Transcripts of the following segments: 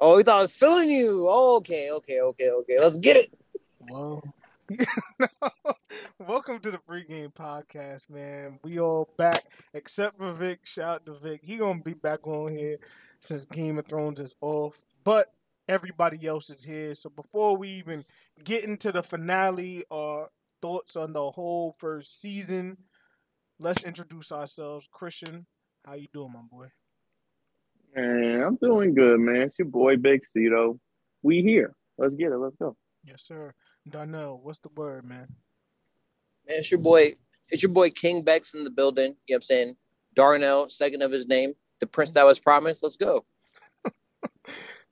Oh, he thought I was feeling you. Oh, okay, okay, okay, okay. Let's get it. Well, welcome to the Free Game Podcast, man. We all back except for Vic. Shout out to Vic. He gonna be back on here since Game of Thrones is off, but everybody else is here. So before we even get into the finale or thoughts on the whole first season, let's introduce ourselves. Christian, how you doing, my boy? Man, I'm doing good, man. It's your boy Big Cito. We here. Let's get it. Let's go. Yes, sir. Darnell, what's the word, man? Man, it's your boy. It's your boy King Bex in the building. You know what I'm saying? Darnell, second of his name, the prince that was promised. Let's go.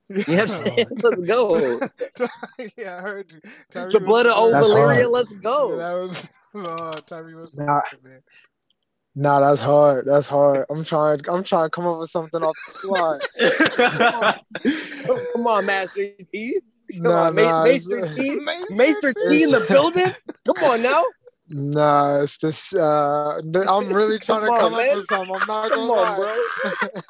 You know what I'm saying? Let's go. yeah, I heard you. Tyree the blood of old That's Valyria. Let's Yeah, go. that was uh, Tyree was Nah. man. Nah, that's hard. That's hard. I'm trying. I'm trying to come up with something off the fly. Come on, Master T. Come Nah, on, Ma- nah, it's- Maester T. Maester Maester T in the building. Come on now. Nah, it's this. Uh, I'm really trying to Come on, come man. up with something. I'm not Come gonna on, lie. bro.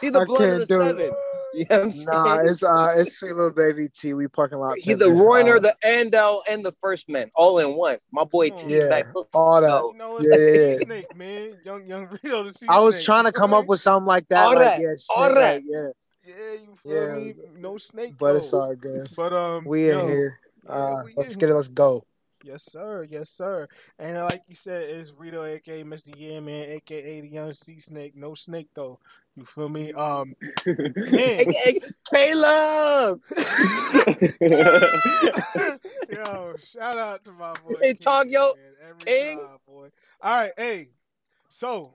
He's the I blood of the do it. Seven. You know what I'm saying? Nah, it's uh, it's sweet little baby T. We parking lot. He's the pimping. Rhoynar, Uh, the Andal, and the first man, all in one. My boy T Yeah. back. all that. You know, it's Yeah, the yeah, yeah. sea snake, man. Young, young Rito, the sea I was snake. trying to come up with something like that. All like, that. yeah, All that. like, yeah, Yeah, you feel Yeah. me? No snake, but it's though. all good. But um, We yo, in here. yeah, Uh, we let's in get it. Let's go. Yes, sir. Yes, sir. And like you said, it's Rito, aka Mr. Yeah Man, aka the Young Sea Snake. No snake though. You feel me? Um, Hey, man. hey, Caleb. yo, shout out to my boy. Hey, talk, yo, King. time, boy. All right, hey. So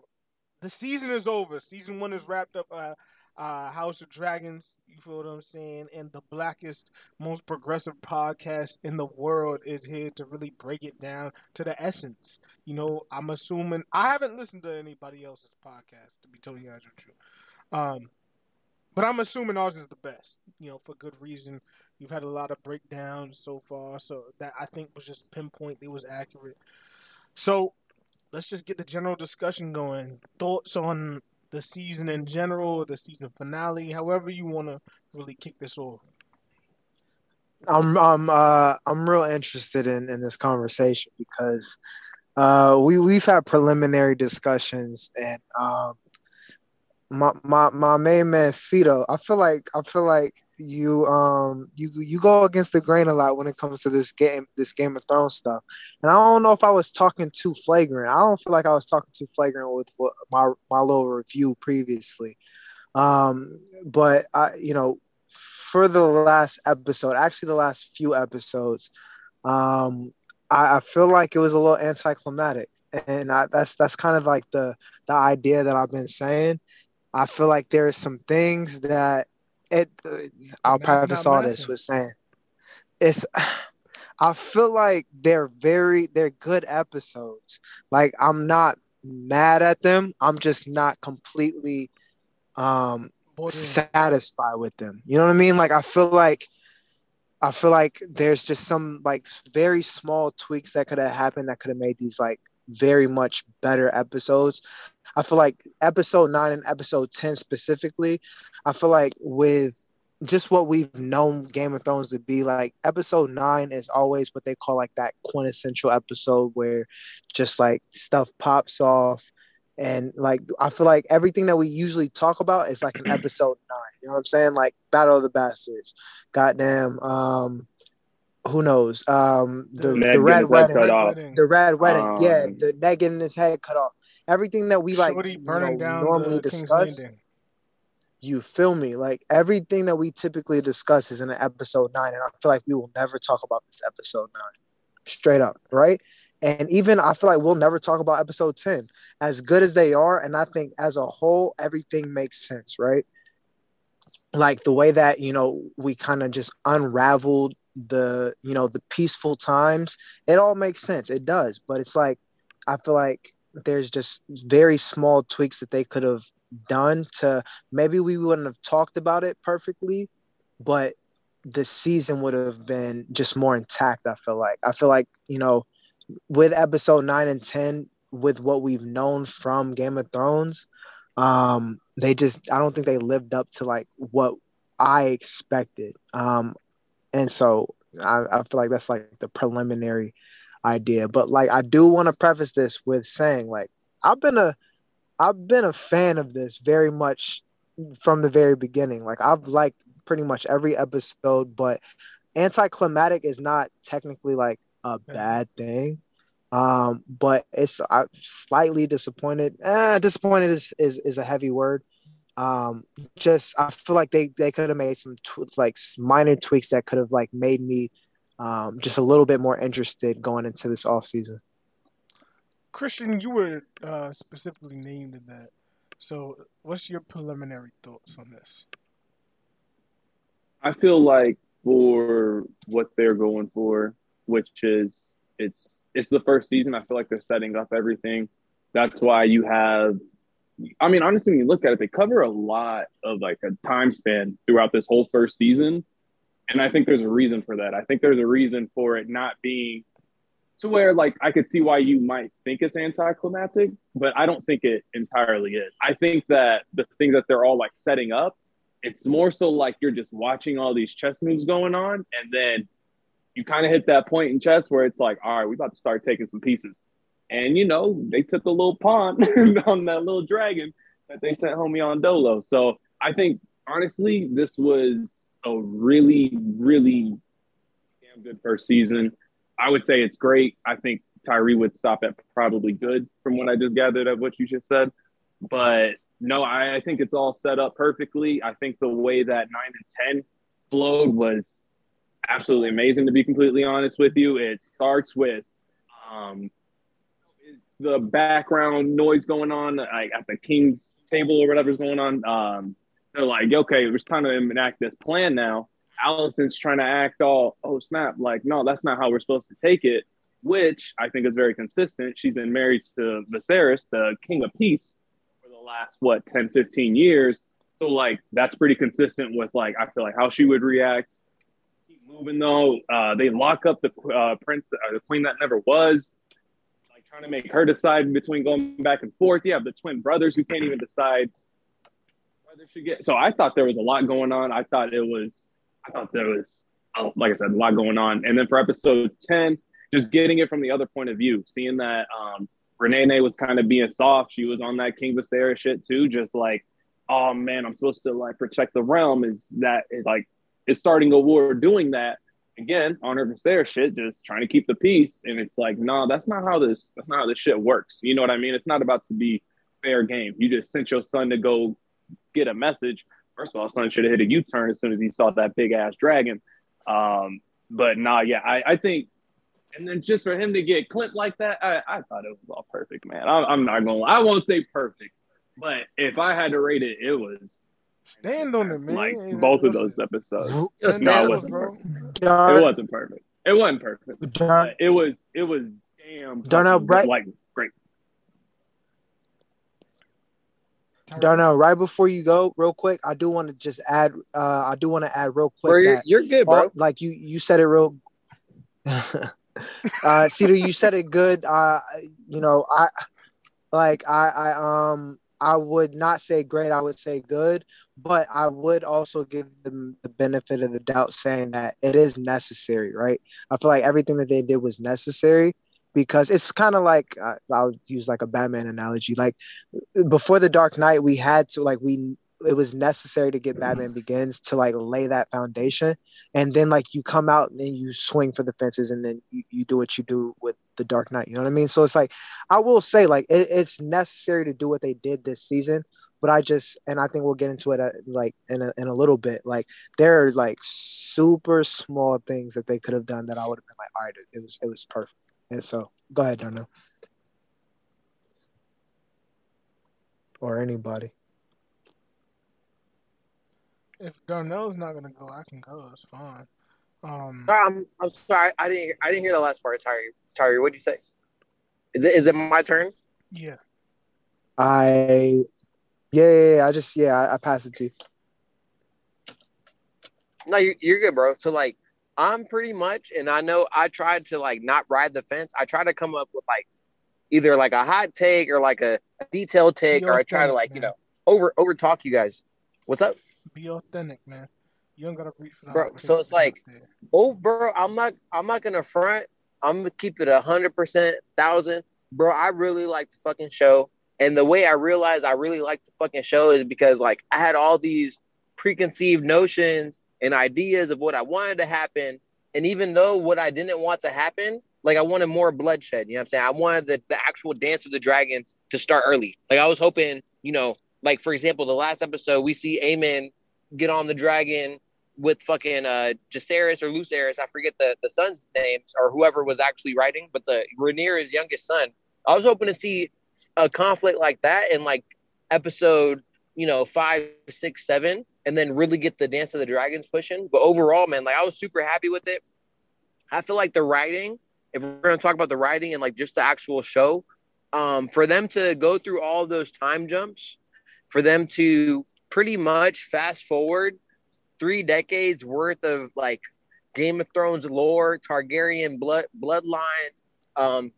the season is over. Season one is wrapped up. Uh, uh, House of Dragons. You feel what I'm saying? And the blackest, most progressive podcast in the world is here to really break it down to the essence. You know, I'm assuming I haven't listened to anybody else's podcast to be totally honest with you. Um, but I'm assuming ours is the best. You know, for good reason. You've had a lot of breakdowns so far, so that I think was just pinpoint. It was accurate. So let's just get the general discussion going. Thoughts on the season in general, the season finale, however you want to really kick this off. I'm I'm uh I'm real interested in in this conversation because uh we we've had preliminary discussions and um my my my main man Cito I feel like I feel like you um you you go against the grain a lot when it comes to this game this Game of Thrones stuff. And I don't know if I was talking too flagrant. I don't feel like I was talking too flagrant with what my my little review previously. Um but I you know for the last episode, actually the last few episodes, um, I, I feel like it was a little anticlimactic, and I, that's that's kind of like the the idea that I've been saying. I feel like there are some things that it. Uh, I'll preface all this with saying it's. I feel like they're very they're good episodes. Like I'm not mad at them. I'm just not completely um Borderline. satisfied with them. You know what I mean? Like I feel like I feel like there's just some like very small tweaks that could have happened that could have made these like very much better episodes. I feel like episode 9 and episode 10 specifically, I feel like with just what we've known Game of Thrones to be like episode 9 is always what they call like that quintessential episode where just like stuff pops off and like I feel like everything that we usually talk about is like an episode nine. You know what I'm saying? Like Battle of the Bastards, goddamn. Um, who knows? Um, the The the, Ned getting red wedding, cut off. Wedding. the red wedding. yeah, Um, the Ned getting his head cut off. Everything that we like Shorty you know, burning down normally the discuss. Landing. You feel me? Like everything that we typically discuss is in an episode nine, and I feel like we will never talk about this episode nine, straight up, right? And even I feel like we'll never talk about episode ten, as good as they are, and I think as a whole, everything makes sense, right? Like the way that you know we kind of just unraveled the you know the peaceful times, it all makes sense. It does, but it's like I feel like there's just very small tweaks that they could have done to maybe we wouldn't have talked about it perfectly, but the season would have been just more intact. I feel like I feel like you know with episode nine and ten, with what we've known from Game of Thrones, um, they just I don't think they lived up to like what I expected. Um, and so I, I feel like that's like the preliminary idea. But like I do want to preface this with saying like I've been a I've been a fan of this very much from the very beginning. Like I've liked pretty much every episode, but anticlimactic is not technically like a bad thing. Um, but it's I'm slightly disappointed. Eh, disappointed is, is is a heavy word. Um, just I feel like they they could have made some tw- like minor tweaks that could have like made me um, just a little bit more interested going into this off season. Christian, you were uh, specifically named in that. So, what's your preliminary thoughts on this? I feel like for what they're going for, which is it's it's the first season. I feel like they're setting up everything. That's why you have. I mean, honestly, when you look at it, they cover a lot of like a time span throughout this whole first season, and I think there's a reason for that. I think there's a reason for it not being to where like I could see why you might think it's anticlimactic, but I don't think it entirely is. I think that the things that they're all like setting up, it's more so like you're just watching all these chess moves going on, and then you kind of hit that point in chess where it's like, all right, we about to start taking some pieces. And you know, they took a little pawn on that little dragon that they sent homie on Dolo. So I think honestly, this was a really, really damn good first season. I would say it's great. I think Tyree would stop at probably good from what I just gathered of what you just said. But no, I, I think it's all set up perfectly. I think the way that nine and 10 flowed was absolutely amazing, to be completely honest with you. It starts with um, the background noise going on like at the king's table or whatever's going on. Um, they're like, okay, it's time to enact this plan now. Alicent's trying to act all, oh snap, like, no, that's not how we're supposed to take it, which I think is very consistent. She's been married to Viserys, the king of peace, for the last, what, 10, 15 years. So, like, that's pretty consistent with, like, I feel like how she would react. Keep moving, though. Uh, they lock up the uh, prince, uh, the queen that never was, trying to make her decide between going back and forth. You have the twin brothers who can't even decide whether she get. So, I thought there was a lot going on. I thought it was I thought there was, oh, like I said, a lot going on. And then for episode 10, just getting it from the other point of view, seeing that um, Renee was kind of being soft. She was on that King Viserys shit too, just like, oh man, I'm supposed to like protect the realm. Is that is like, it's starting a war doing that again on her Viserys shit, just trying to keep the peace. And it's like, no, that's not how this, that's not how this shit works. You know what I mean? It's not about to be fair game. You just sent your son to go get a message first of all, son should have hit a U turn as soon as he saw that big ass dragon. Um, but nah, yeah, I, I, think, and then just for him to get clipped like that, I, I thought it was all perfect, man. I, am not gonna, I won't say perfect, but if I had to rate it, it was stand on it, man. Like both of those episodes, no, it wasn't perfect. It wasn't perfect. It wasn't perfect. it was, it was damn. Darnell, right? Like great. Darnell, right before you go, real quick, I do want to just add. Uh, I do want to add real quick. Bro, you're, you're, good, bro. All, like you, you said it real. uh, Cedar, you said it good. Uh, you know, I like I, I um I would not say great. I would say good, but I would also give them the benefit of the doubt, saying that it is necessary. Right? I feel like everything that they did was necessary because it's kind of like uh, I'll use like a Batman analogy. Like before the Dark Knight, we had to like we it was necessary to get Batman Begins to like lay that foundation, and then like you come out and then you swing for the fences, and then you, you do what you do with the Dark Knight. You know what I mean? So it's like I will say like it, it's necessary to do what they did this season. But I just and I think we'll get into it at, like in a, in a little bit. Like there are like super small things that they could have done that I would have been like, all right, it was it was perfect. And so go ahead, Darnell. Or anybody. If Darnell's not gonna go, I can go. It's fine. Um, I'm, I'm sorry. I didn't. I didn't hear the last part. Tyree. Tyree, what'd you say? Is it? Is it my turn? Yeah. I. Yeah, yeah, yeah I just yeah. I, I passed it to you. No, you're, you're good, bro. So like, I'm pretty much, and I know I tried to like not ride the fence. I try to come up with like either like a hot take or like a, a detailed take, Be or I try to like man. you know over over talk you guys. What's up? Be authentic, man. You don't gotta reach for Bro, so it's like- Oh, bro, I'm not. I'm not gonna front. I'm gonna keep it a hundred percent, thousand, bro. I really like the fucking show, and the way I realized I really like the fucking show is because like I had all these preconceived notions and ideas of what I wanted to happen, and even though what I didn't want to happen, like I wanted more bloodshed. You know what I'm saying? I wanted the, the actual Dance of the Dragons to start early. Like I was hoping, you know, like for example, the last episode we see Aemond get on the dragon with fucking uh Jacaerys or Lucerys, I forget the the son's names or whoever was actually writing, but the Rhaenyra's youngest son. I was hoping to see a conflict like that in like episode, you know, five, six, seven, and then really get the Dance of the Dragons pushing. But overall, man, like I was super happy with it. I feel like the writing, if we're gonna talk about the writing and like just the actual show, um, for them to go through all those time jumps, for them to pretty much fast forward three decades worth of like Game of Thrones lore, Targaryen blood bloodline, um,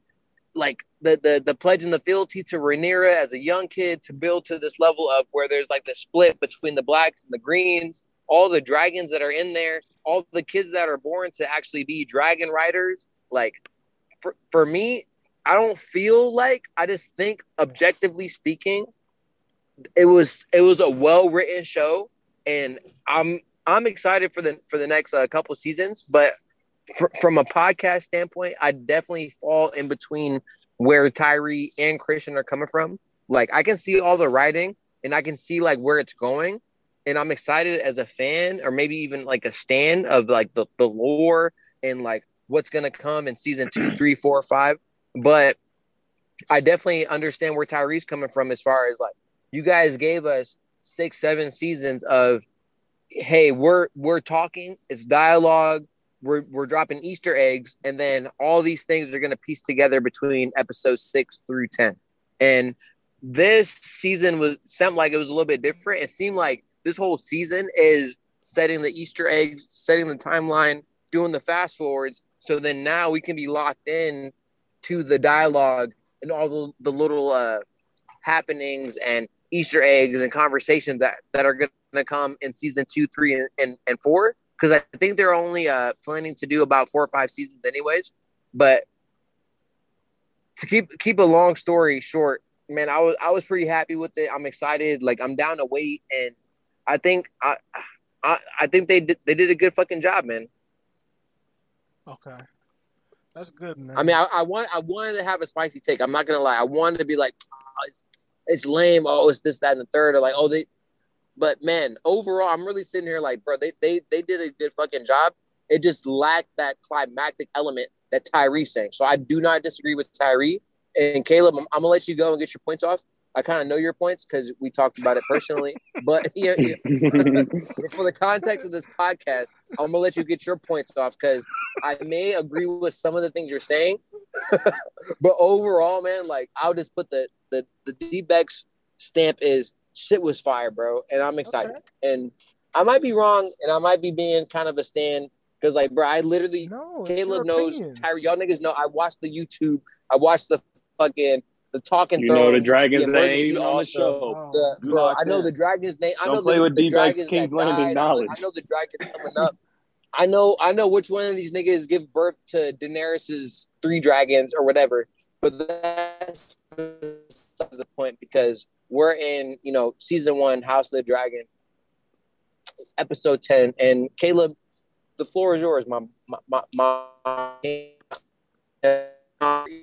like the the the pledge and the fealty to Rhaenyra as a young kid to build to this level of where there's like the split between the blacks and the greens, all the dragons that are in there, all the kids that are born to actually be dragon riders. Like for for me, I don't feel like I just think objectively speaking, it was it was a well written show, and I'm I'm excited for the for the next uh, couple seasons. But fr- from a podcast standpoint, I definitely fall in between where Tyree and Christian are coming from. Like I can see all the writing, and I can see like where it's going, and I'm excited as a fan, or maybe even like a stand of like the the lore and like what's gonna come in season two, three, four, five. But I definitely understand where Tyree's coming from as far as like you guys gave us six, seven seasons of hey, we're we're talking, it's dialogue, we're we're dropping Easter eggs, and then all these things are gonna piece together between episodes six through ten. And this season was seemed like it was a little bit different. It seemed like this whole season is setting the Easter eggs, setting the timeline, doing the fast forwards. So then now we can be locked in to the dialogue and all the, the little uh, happenings and Easter eggs and conversations that, that are going to come in season two, three, and, and, and four. Because I think they're only uh, planning to do about four or five seasons, anyways. But to keep keep a long story short, man, I was I was pretty happy with it. I'm excited. Like I'm down to wait, and I think I I, I think they did they did a good fucking job, man. Okay, that's good, man. I mean, I, I want I wanted to have a spicy take. I'm not gonna lie. I wanted to be like, oh, it's it's lame. Oh, it's this, that, and the third. Or like, oh, they. But man, overall, I'm really sitting here like, bro, they they they did a good fucking job. It just lacked that climactic element that Tyree sang. So I do not disagree with Tyree and Caleb. I'm, I'm gonna let you go and get your points off. I kind of know your points because we talked about it personally. but yeah, yeah. for the context of this podcast, I'm gonna let you get your points off because I may agree with some of the things you're saying, but overall, man, like I'll just put the the the D-Bex stamp is shit was fire, bro, and I'm excited. Okay. And I might be wrong, and I might be being kind of a stand because, like, bro, I literally no, Caleb knows. Tyree. Y'all niggas know. I watched the YouTube. I watched the fucking the talking. You know the Dragons the name ain't emergency even on the also. show. Oh, The, You bro, locked I know in. the dragon's name. I Don't know play the, with the dragons King's that Landing died. knowledge. I know the dragons coming up. I know. I know which one of these niggas give birth to Daenerys's three dragons or whatever. But that's besides the point because we're in, you know, season one, House of the Dragon, episode ten, and Caleb, the floor is yours, my my my. my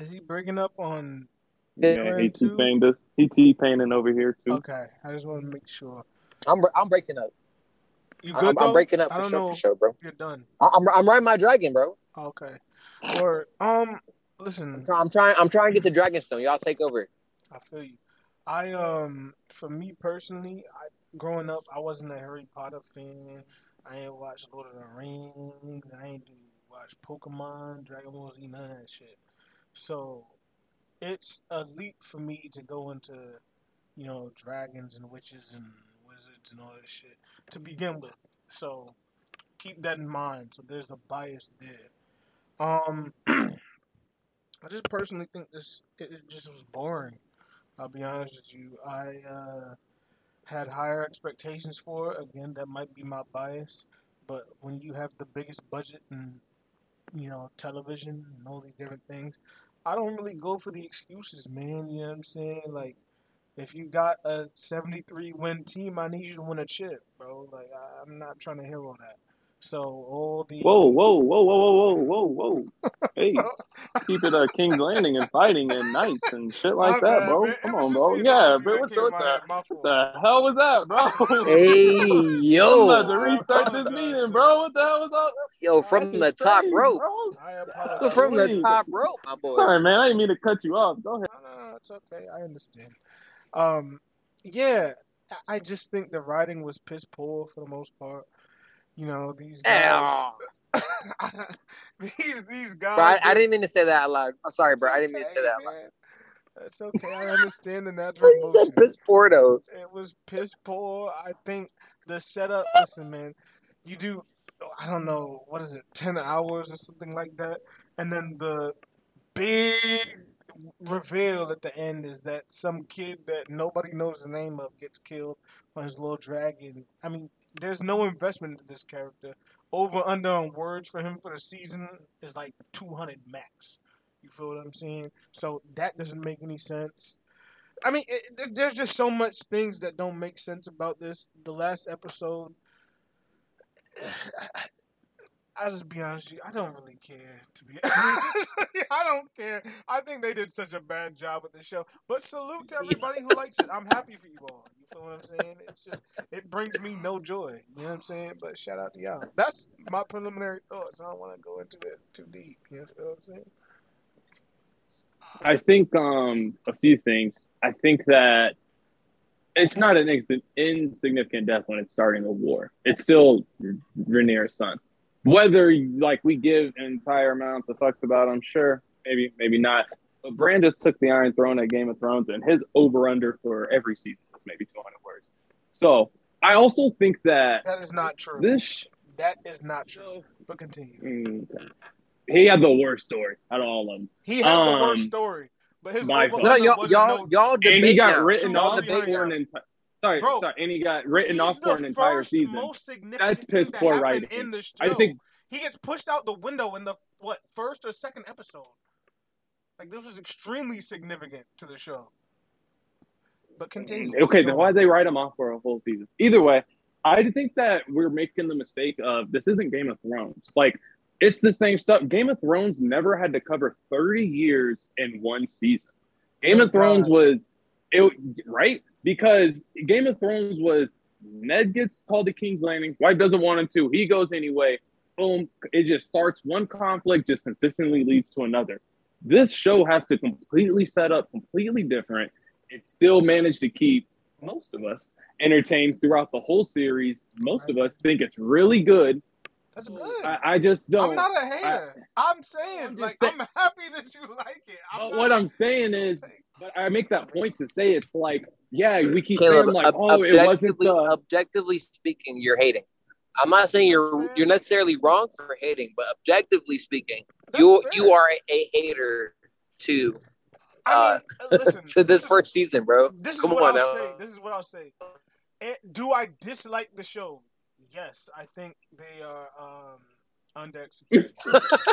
Is he breaking up on? Yeah, your he end T too? pained. He T painting over here too. Okay, I just want to make sure. I'm I'm breaking up. You good I'm, I'm breaking up for don't sure, know for sure, bro. you're done. I- I'm I'm riding my dragon, bro. Okay. Or um, listen, I'm, try- I'm trying. I'm trying to get to Dragonstone. Y'all take over. I feel you. I um, for me personally, I growing up, I wasn't a Harry Potter fan. I ain't watch Lord of the Rings. I ain't do watch Pokemon, Dragon Ball Z, none of that shit. So it's a leap for me to go into, you know, dragons and witches and wizards and all this shit to begin with. So keep that in mind. So there's a bias there. Um, I just personally think this it just was boring. I'll be honest with you. I uh, had higher expectations for. it. Again, that might be my bias, but when you have the biggest budget and you know television and all these different things, I don't really go for the excuses, man. You know what I'm saying? Like, if you got a 73 win team, I need you to win a chip, bro. Like, I, I'm not trying to hear all that. So all the Whoa, whoa, whoa, whoa, whoa, whoa, whoa, whoa. Hey, So- keep it a King's Landing and fighting and knights and shit My like that, bad, bro. man. It Come was on, bro. Yeah, analogy bro. that What the, what my the. My what the hell was that, bro? Hey, I'm about to yo, restart this meeting, bro. What the hell was that? yo, from That's the top insane, rope, bro. I from the top rope, my boy. Sorry, man. I didn't mean to cut you off. Go ahead. No, no, no, it's okay. I understand. Um, yeah, I- I just think the writing was piss poor for the most part. You know, these guys, these these guys. Bro, I, I didn't mean to say that out loud. I'm sorry, bro. I didn't mean to say that out loud. It's okay. I understand the natural You said piss poor though. It was piss poor. I think the setup. Listen, man, you do. I don't know what is it, ten hours or something like that, and then the big reveal at the end is that some kid that nobody knows the name of gets killed on his little dragon. I mean, there's no investment into this character. Over under on words for him for the season is like 200 max. You feel what I'm saying? So that doesn't make any sense. I mean, it, there- there's just so much things that don't make sense about this. The last episode, I'll just be honest with you, I don't really care. To be honest, I don't care. I think they did such a bad job with the show. But salute to everybody who likes it. I'm happy for you all. You feel what I'm saying? It's just it brings me no joy. You know what I'm saying? But shout out to y'all. That's my preliminary thoughts. I don't want to go into it too deep. You know what I'm saying? I think um, a few things. I think that it's not an insignificant death when it's starting a war. It's still Rhaenyra's son. Whether like we give entire amounts of fucks about him, sure, maybe, maybe not. But Brandis took the Iron Throne at Game of Thrones, and his over under for every season was maybe 200 words. So I also think that That is not true. this. sh- That is not true. But continue. He had the worst story out of all of them. He had the Um, worst story, but his my over fault. No, y'all, wasn't y'all, no. y'all and he got now. written Two off or three for an entire. Sorry, Bro, sorry, and he got written off for an entire season. most significant That's piss that poor writing. in the show. I think he gets pushed out the window in the what first or second episode. Like this was extremely significant to the show. But continue. okay. Then why'd they write him off for a whole season? Either way, I think that we're making the mistake of this isn't Game of Thrones. Like it's the same stuff. Game of Thrones never had to cover thirty years in one season. Game Thank of Thrones God. was it right because Game of Thrones was Ned gets called to King's Landing. Wife doesn't want him to. He goes anyway. Boom. It just starts one conflict, just consistently leads to another. This show has to completely set up completely different. It still managed to keep most of us entertained throughout the whole series. Most of us think it's really good. That's good. I, I just don't. I'm not a hater. I, am saying, I'm like, saying- I'm happy that you like it. I'm what I'm saying is, but I make that point to say it's like, yeah, we keep Caleb, saying like, ob- oh, it wasn't objectively, the. objectively speaking, you're hating. I'm not saying you're fair. you're necessarily wrong for hating, but objectively speaking, That's you fair. you are a, a hater to I mean, uh, listen. to this is- first season, bro. This is Come what on I'll now. say. This is what I'll say. Eh, do I dislike the show? Yes, I think they are um, underexecuted.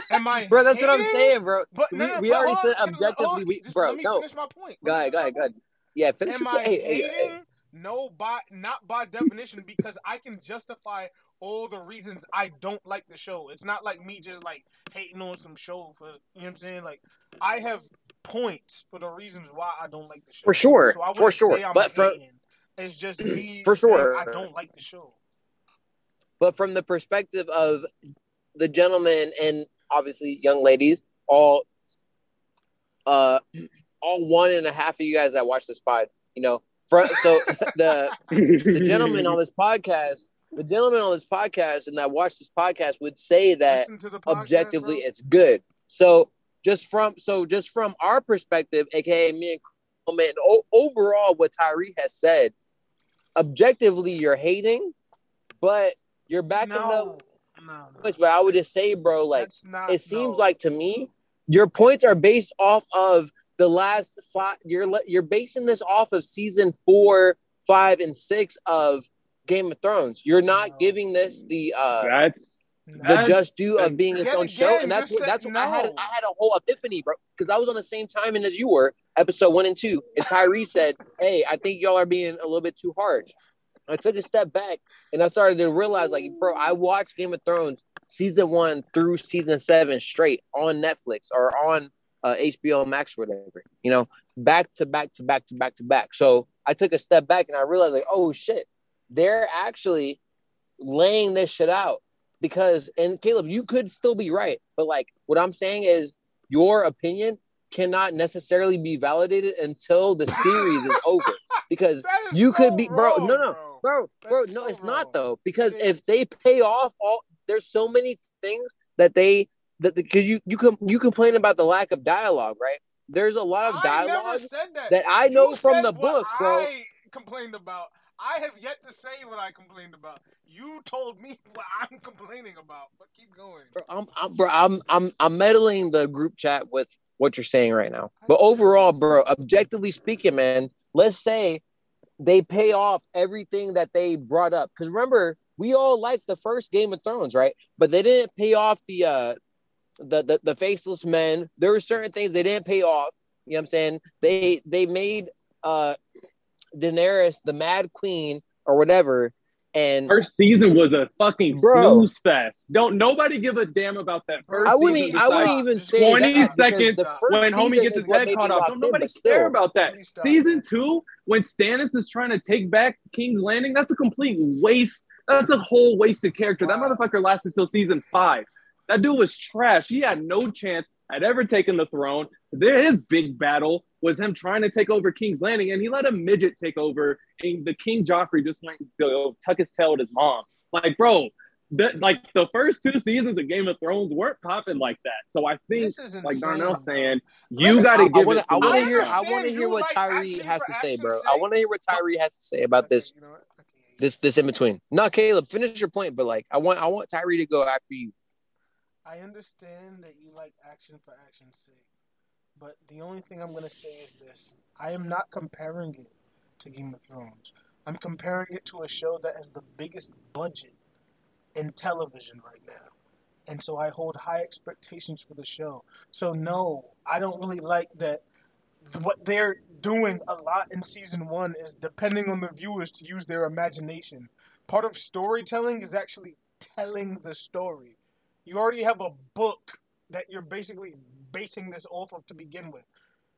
Am I? Bro, that's what I'm saying, bro. But we no, we already said objectively, we, bro. Let me No, finish my point. go ahead, go ahead, go ahead. Yeah, finish Am your I point. Hey, hey, hating? hey. No, by not by definition, because I can justify all the reasons I don't like the show. It's not like me just like hating on some show for you know what I'm saying. Like I have points for the reasons why I don't like the show. For sure, So I for sure. say I'm But for hating. It's just me For sure. I don't like the show. but from the perspective of the gentlemen and obviously young ladies, all uh all one and a half of you guys that watch this pod, you know, for, so the the gentleman on this podcast, the gentleman on this podcast and that watch this podcast would say that Listen to the podcast, objectively bro. it's good. So just from so just from our perspective, aka me and Coleman, o- overall what Tyree has said, objectively you're hating, but you're backing up no, no, no. But I would just say, bro, like not. it seems no. like to me, your points are based off of the last five. You're you're basing this off of season four, five, and six of Game of Thrones. You're not No. giving this the uh That's the That's- just due of being its Yet own show, and that's what that's what I had. I had a whole epiphany, bro, because I was on the same timing as you were, episode one and two, and Tyree said, "Hey, I think y'all are being a little bit too harsh." I took a step back and I started to realize, like, bro, I watched Game of Thrones season one through season seven straight on Netflix or on uh, HBO Max, or whatever, you know, back to back to back to back to back. So I took a step back and I realized, like, oh shit, they're actually laying this shit out because, and Caleb, you could still be right, but like, what I'm saying is your opinion cannot necessarily be validated until the series is over because you could be- bro, wrong, no, no, bro, bro, That's no, so it's wrong. not though. Because if they pay off all, there's so many things that they that because you you can you complain about the lack of dialogue, right? There's a lot of I dialogue said that. that I know You from the book, bro. I complained about. I have yet to say what I complained about. You told me what I'm complaining about, but keep going. Bro, I'm, I'm, bro, I'm, I'm, I'm meddling the group chat with what you're saying right now. But overall, bro, objectively speaking, man, let's say they pay off everything that they brought up. Because remember, we all liked the first Game of Thrones, right? But they didn't pay off the, uh, the, the, the faceless men. There were certain things they didn't pay off. You know what I'm saying? They, they made, uh, Daenerys the Mad Queen or whatever, and first season was a fucking Bro. snooze fest. Don't nobody give a damn about that first I wouldn't, season. I wouldn't even say 20 that because seconds when homie gets his what head caught off. Don't in, nobody still. care about that. Season two, when Stannis is trying to take back King's Landing, that's a complete waste. That's a whole wasted character. That motherfucker lasted till season five. That dude was trash. He had no chance at ever taken the throne. There, his big battle was him trying to take over King's Landing, and he let a midget take over. And the King Joffrey just went to tuck his tail with his mom. Like, bro, that like the first two seasons of Game of Thrones weren't popping like that. So I think, like insane, Darnell bro. saying, you Listen, got to I, give want it. I want to hear. I want to hear what like Tyree has to say, bro. sake, I want to hear what Tyree has to say about Okay, this. you know what? This this in between. No, Caleb, finish your point. But like, I want I want Tyree to go after you. I understand that you like action for action's sake, but the only thing I'm gonna say is this: I am not comparing it to Game of Thrones. I'm comparing it to a show that has the biggest budget in television right now, and so I hold high expectations for the show. So no, I don't really like that. What they're doing a lot in season one is depending on the viewers to use their imagination. Part of storytelling is actually telling the story you already have a book that you're basically basing this off of to begin with.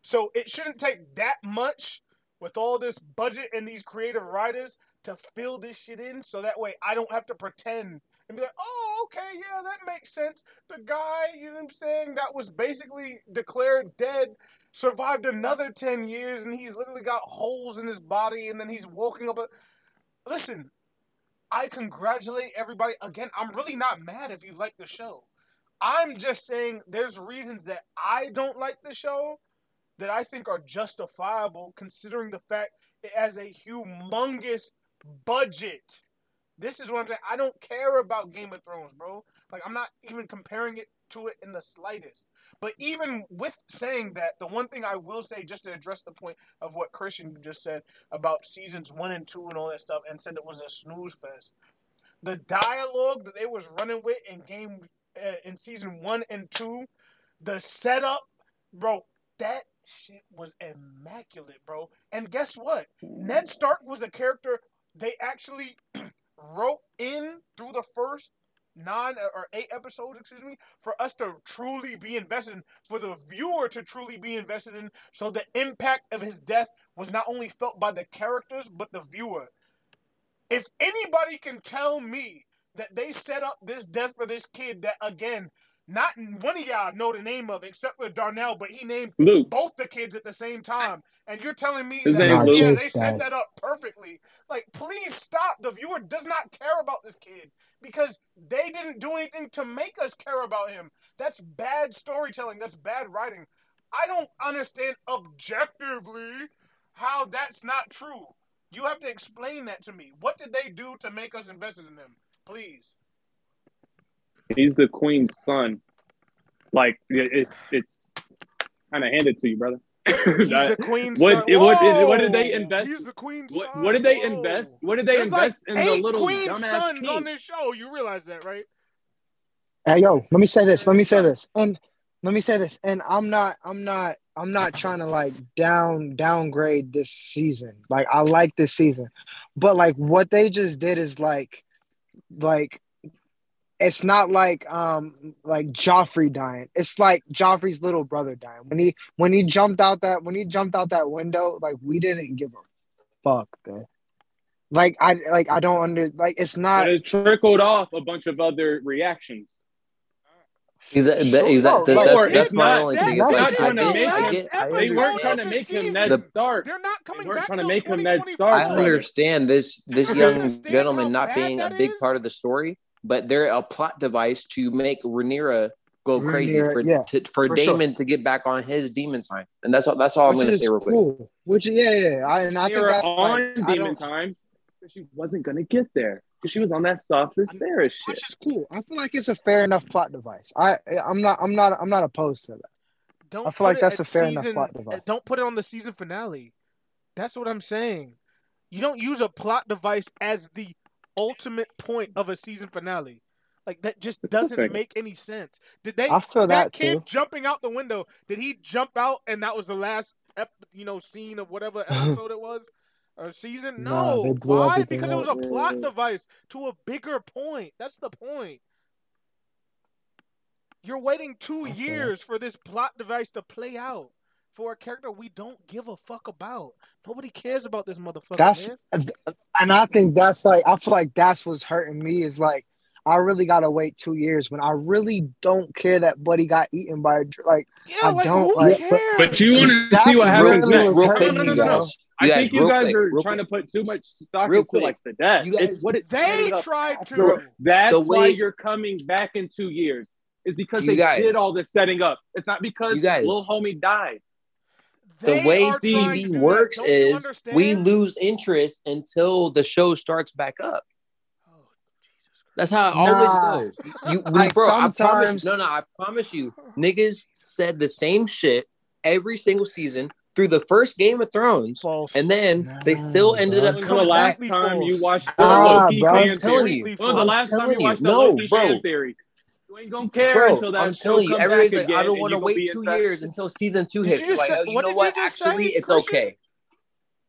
So it shouldn't take that much with all this budget and these creative writers to fill this shit in so that way I don't have to pretend and be like, oh, okay, yeah, that makes sense. The guy, you know what I'm saying, that was basically declared dead survived another 10 years and he's literally got holes in his body and then he's walking up a. Listen, I congratulate everybody. Again, I'm really not mad if you like the show. I'm just saying there's reasons that I don't like the show that I think are justifiable considering the fact it has a humongous budget. This is what I'm saying. I don't care about Game of Thrones, bro. Like I'm not even comparing it to it in the slightest. But even with saying that, the one thing I will say, just to address the point of what Christian just said about seasons one and two and all that stuff, and said it was a snooze fest. The dialogue that they was running with in game uh, in season one and two, the setup, bro, that shit was immaculate, bro. And guess what? Ned Stark was a character they actually wrote in through the first nine uh, or eight episodes, excuse me, for us to truly be invested in, for the viewer to truly be invested in, so the impact of his death was not only felt by the characters, but the viewer. If anybody can tell me that they set up this death for this kid, that again, not one of y'all know the name of, except for Darnell, but he named Luke, both the kids at the same time, and you're telling me His that yeah, Luke. they set that up perfectly. Like, please stop. The viewer does not care about this kid because they didn't do anything to make us care about him. That's bad storytelling. That's bad writing. I don't understand objectively how that's not true. You have to explain that to me. What did they do to make us invested in them? Please. He's the queen's son. Like it's it's kind of handed to you, brother. He's the queen's what- son. it- what did- what did they invest- He's the queen's what, son. what did they Whoa. invest? What did they There's like invest in the eight little queen's dumbass sons on this show. You realize that, right? Hey yo, let me say this. Let me say this. And let me say this. And I'm not I'm not I'm not trying to like down downgrade this season. Like I like this season. But like what they just did is like like it's not like um like Joffrey dying. It's like Joffrey's little brother dying. When he when he jumped out that when he jumped out that window, like we didn't give a fuck, man. Like I like I don't under like it's not But it trickled off a bunch of other reactions. Exactly. Sure. exactly. No, That's, like, that's my not- only that- thing. that's It's like, trying I get, I get, I They weren't trying to the make him season. Ned The- Stark. They're not coming weren't back trying to make him Ned 2024. Stark. I understand this this young gentleman not being a big is? part of the story, but they're a plot device to make Rhaenyra go crazy for yeah, to, for, for sure. Daemon to get back on his demon time, and that's all. That's all I'm going to say real quick. cool. Which yeah, yeah, I, and I think Rhaenyra that's on like, Demon Time she wasn't gonna get there because she was on that soft Sarah shit. which is cool. I feel like it's a fair enough plot device. I I'm not I'm not I'm not opposed to that. Don't I feel like that's a fair enough plot device. Don't put it on the season finale. That's what I'm saying. You don't use a plot device as the ultimate point of a season finale. Like that just doesn't make any sense. Did they that that kid too. jumping out the window? Did he jump out and that was the last ep- you know scene of whatever episode it was or season? No, why? Because it was a plot device to a bigger point. That's the point. You're waiting two years for this plot device to play out for a character we don't give a fuck about. Nobody cares about this motherfucker. That's man. and I think that's like I feel like that's what's hurting me is like I really gotta wait two years when I really don't care that Buddy got eaten by a like Yeah, I like don't who like- cares? But you want to see what happens real- next. real No, quick, no, no, you no, no. guys. I guys, think you guys quick, are trying quick. to put too much stock Real into quick. like the death. You guys- it's what it's they setting up tried after. to. That's The why way- you're coming back in two years. Is because they guys- did all this setting up. It's not because guys- little homie died. The way are trying to TV works Don't is we lose interest until the show starts back up. Oh, Jesus Christ. That's how it Nah. always goes. You, we, Like, bro, I promise. No, no, I promise you, niggas said the same shit every single season through the first Game of Thrones, False. and then they still ended bro. up When was coming the last back. time you watched the Ah, bro, I'm telling you. When was the last time you watched you. No, Loki bro. fan theory? You ain't gonna care Bro, until that I'm show telling you, comes everybody's back like, again, I don't want to wait two invested. years until season two Did hits. you like, say- you what know did you what? just say, it's Christian? okay.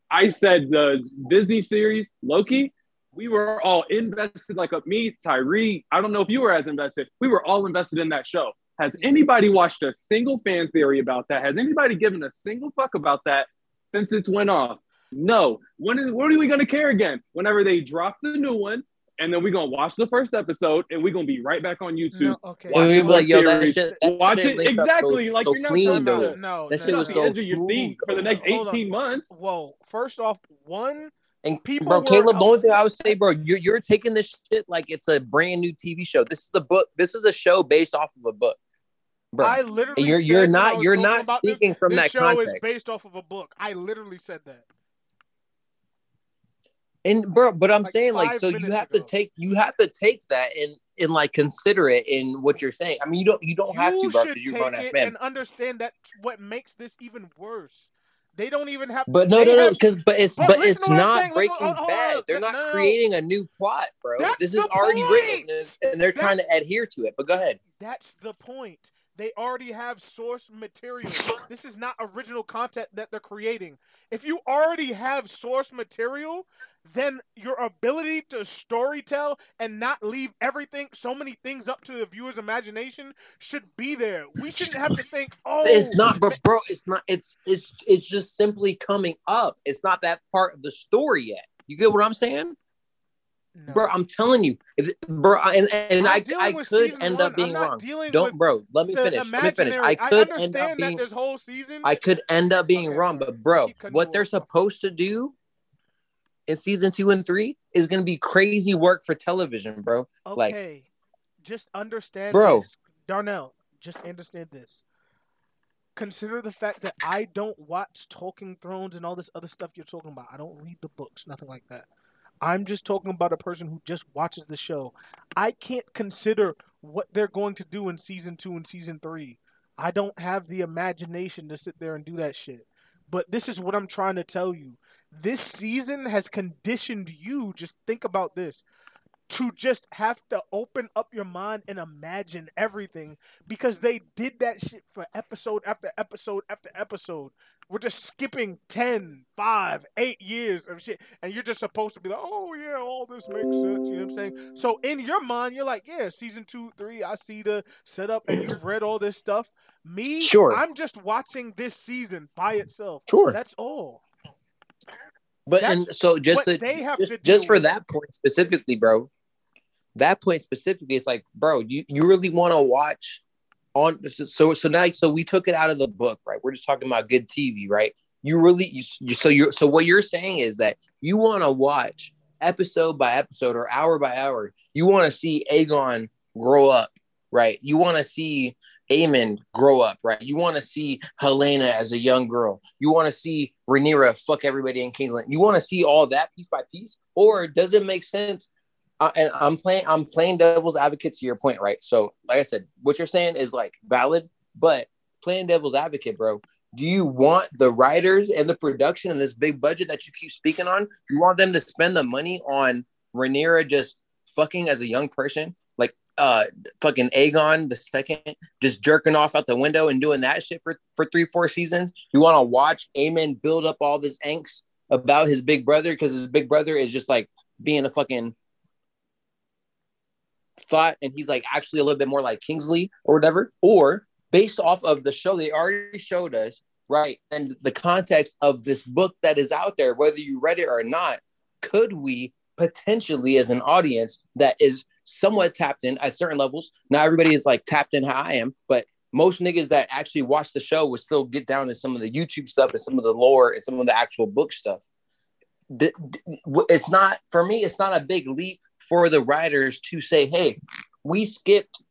I said the Disney series Loki. We were all invested, like uh, me, Tyree. I don't know if you were as invested. We were all invested in that show. Has anybody watched a single fan theory about that? Has anybody given a single fuck about that since it's went off? No. When is when are we gonna care again? Whenever they drop the new one, and then we're gonna watch the first episode, and we're gonna be right back on YouTube. No, okay. Watch we'd like, yo, that shit, that Watch shit it exactly so, like so you're not clean, talking though. No, That no, shit was so edge of your seat for the next Hold on. 18 months. Whoa. First off, one. And People bro, were- Caleb, the only thing I would say, bro, you're you're taking this shit like it's a brand new TV show. This is a book. This is a show based off of a book, bro. I literally. And you're said you're not you're not about this, speaking from this that show context. is based off of a book. I literally said that. And bro, but I'm like saying like so you have ago. to take you have to take that and and like consider it in what you're saying. I mean, you don't you don't have to, you bro, because you're grown ass man. and understand that what makes this even worse. They don't even have. But no, no, no, because but it's Bro, but it's to what I'm not Breaking hold hold Bad. They're No, not no, no. creating a new plot, bro. That's this is already written, point. and, and they're That- trying to adhere to it. But go ahead. That's the point. They already have source material. this is not original content that they're creating. If you already have source material, then your ability to storytell and not leave everything, so many things up to the viewer's imagination should be there. We shouldn't have to think, oh, it's not, bro, bro. It's not. It's it's it's just simply coming up. It's not that part of the story yet. You get what I'm saying, No. bro? I'm telling you, if bro, and and I'm I I could end one. up being wrong. Don't, bro. Let me finish. Let me finish. I could end understand up being. that this whole season. I could end up being Okay, wrong, but bro, what they're supposed to do in season two and three is going to be crazy work for television, bro. Okay, Like- just understand, Bro. this. Darnell. Just understand this. Consider the fact that I don't watch Talking Thrones and all this other stuff you're talking about. I don't read the books, nothing like that. I'm just talking about a person who just watches the show. I can't consider what they're going to do in season two and season three. I don't have the imagination to sit there and do that shit. But this is what I'm trying to tell you. This season has conditioned you. Just think about this to just have to open up your mind and imagine everything because they did that shit for episode after episode after episode. We're just skipping 10, 5, 8 years of shit. And you're just supposed to be like, oh, yeah, all this makes sense. You know what I'm saying? So in your mind, you're like, yeah, season two, three, I see the setup and you've read all this stuff. Me, Sure. I'm just watching this season by itself. Sure. That's all. But That's and so just to, they have just, to just for with. that point specifically, bro. That point specifically, it's like, bro, you, you really want to watch on so so now so we took it out of the book, right? We're just talking about good TV, right? You really you, so you're so what you're saying is that you want to watch episode by episode or hour by hour. You want to see Aegon grow up, right? You want to see Aemond grow up, right? You want to see Helaena as a young girl. You want to see Rhaenyra fuck everybody in King's Landing. You want to see all that piece by piece, or does it make sense? And I'm playing, I'm playing devil's advocate to your point, right? So, like I said, what you're saying is like valid, but playing devil's advocate, bro. Do you want the writers and the production and this big budget that you keep speaking on? You want them to spend the money on Rhaenyra just fucking as a young person, like uh fucking Aegon the second, just jerking off out the window and doing that shit for for three four seasons? You want to watch Aemond build up all this angst about his big brother because his big brother is just like being a fucking thought and he's like actually a little bit more like Kingsley or whatever, or based off of the show they already showed us, right? And the context of this book that is out there, whether you read it or not, could we potentially, as an audience that is somewhat tapped in at certain levels, not everybody is like tapped in how I am, but most niggas that actually watch the show would still get down to some of the YouTube stuff and some of the lore and some of the actual book stuff. It's not for me. It's not a big leap for the writers to say, "Hey, we skipped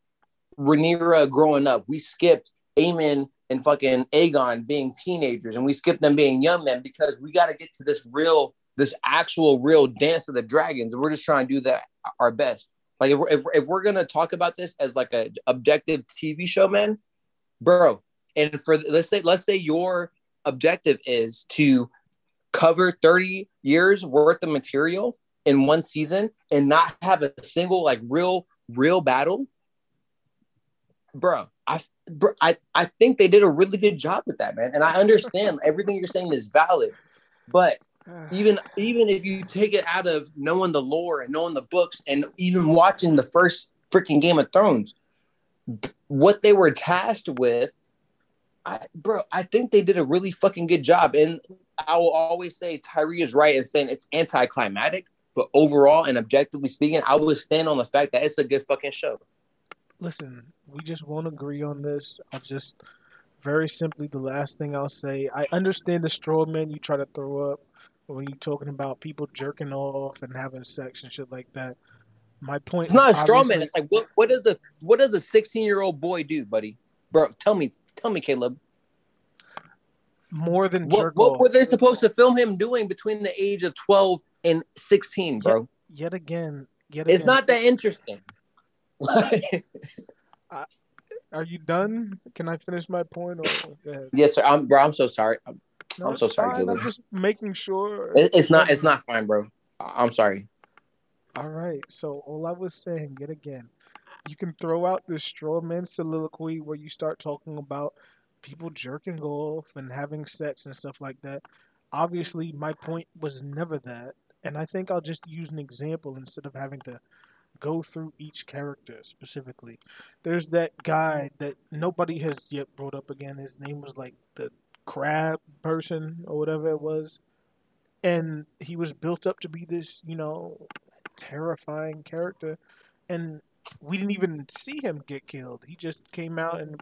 Rhaenyra growing up. We skipped Aemond and fucking Aegon being teenagers, and we skipped them being young men because we got to get to this real, this actual real dance of the dragons. We're just trying to do that our best. Like if we're, if, if we're gonna talk about this as like a objective TV show, man, bro. And for let's say let's say your objective is to cover 30 years worth of material in one season and not have a single like real real battle bro I, bro, I i think they did a really good job with that man. And i understand everything you're saying is valid but even even if you take it out of knowing the lore and knowing the books and even watching the first freaking game of thrones what they were tasked with I, bro i think they did a really fucking good job. And i will always say tyree is right in saying it's anticlimactic but overall and objectively speaking i would stand on the fact that it's a good fucking show listen, we just won't agree on this. I'll just very simply the last thing I'll say. I understand the straw man you try to throw up when you're talking about people jerking off and having sex and shit like that. My point it's not a straw man it's like what, what does a what does a 16 year old boy do buddy bro tell me tell me caleb more than what, what were they supposed to film him doing between the age of 12 and 16 bro Yet again, yet again. it's not that interesting Are you done? Can I finish my point? Or yes sir i'm bro i'm so sorry No, I'm so sorry, fine. I'm just making sure. It- it's not it's not fine bro i'm sorry All right. So all I was saying, yet again, you can throw out this straw man soliloquy where you start talking about people jerking off and having sex and stuff like that. Obviously, my point was never that, and I think I'll just use an example instead of having to go through each character specifically. There's that guy that nobody has yet brought up again. His name was like the crab person or whatever it was. And he was built up to be this, you know, terrifying character. And we didn't even see him get killed. He just came out and,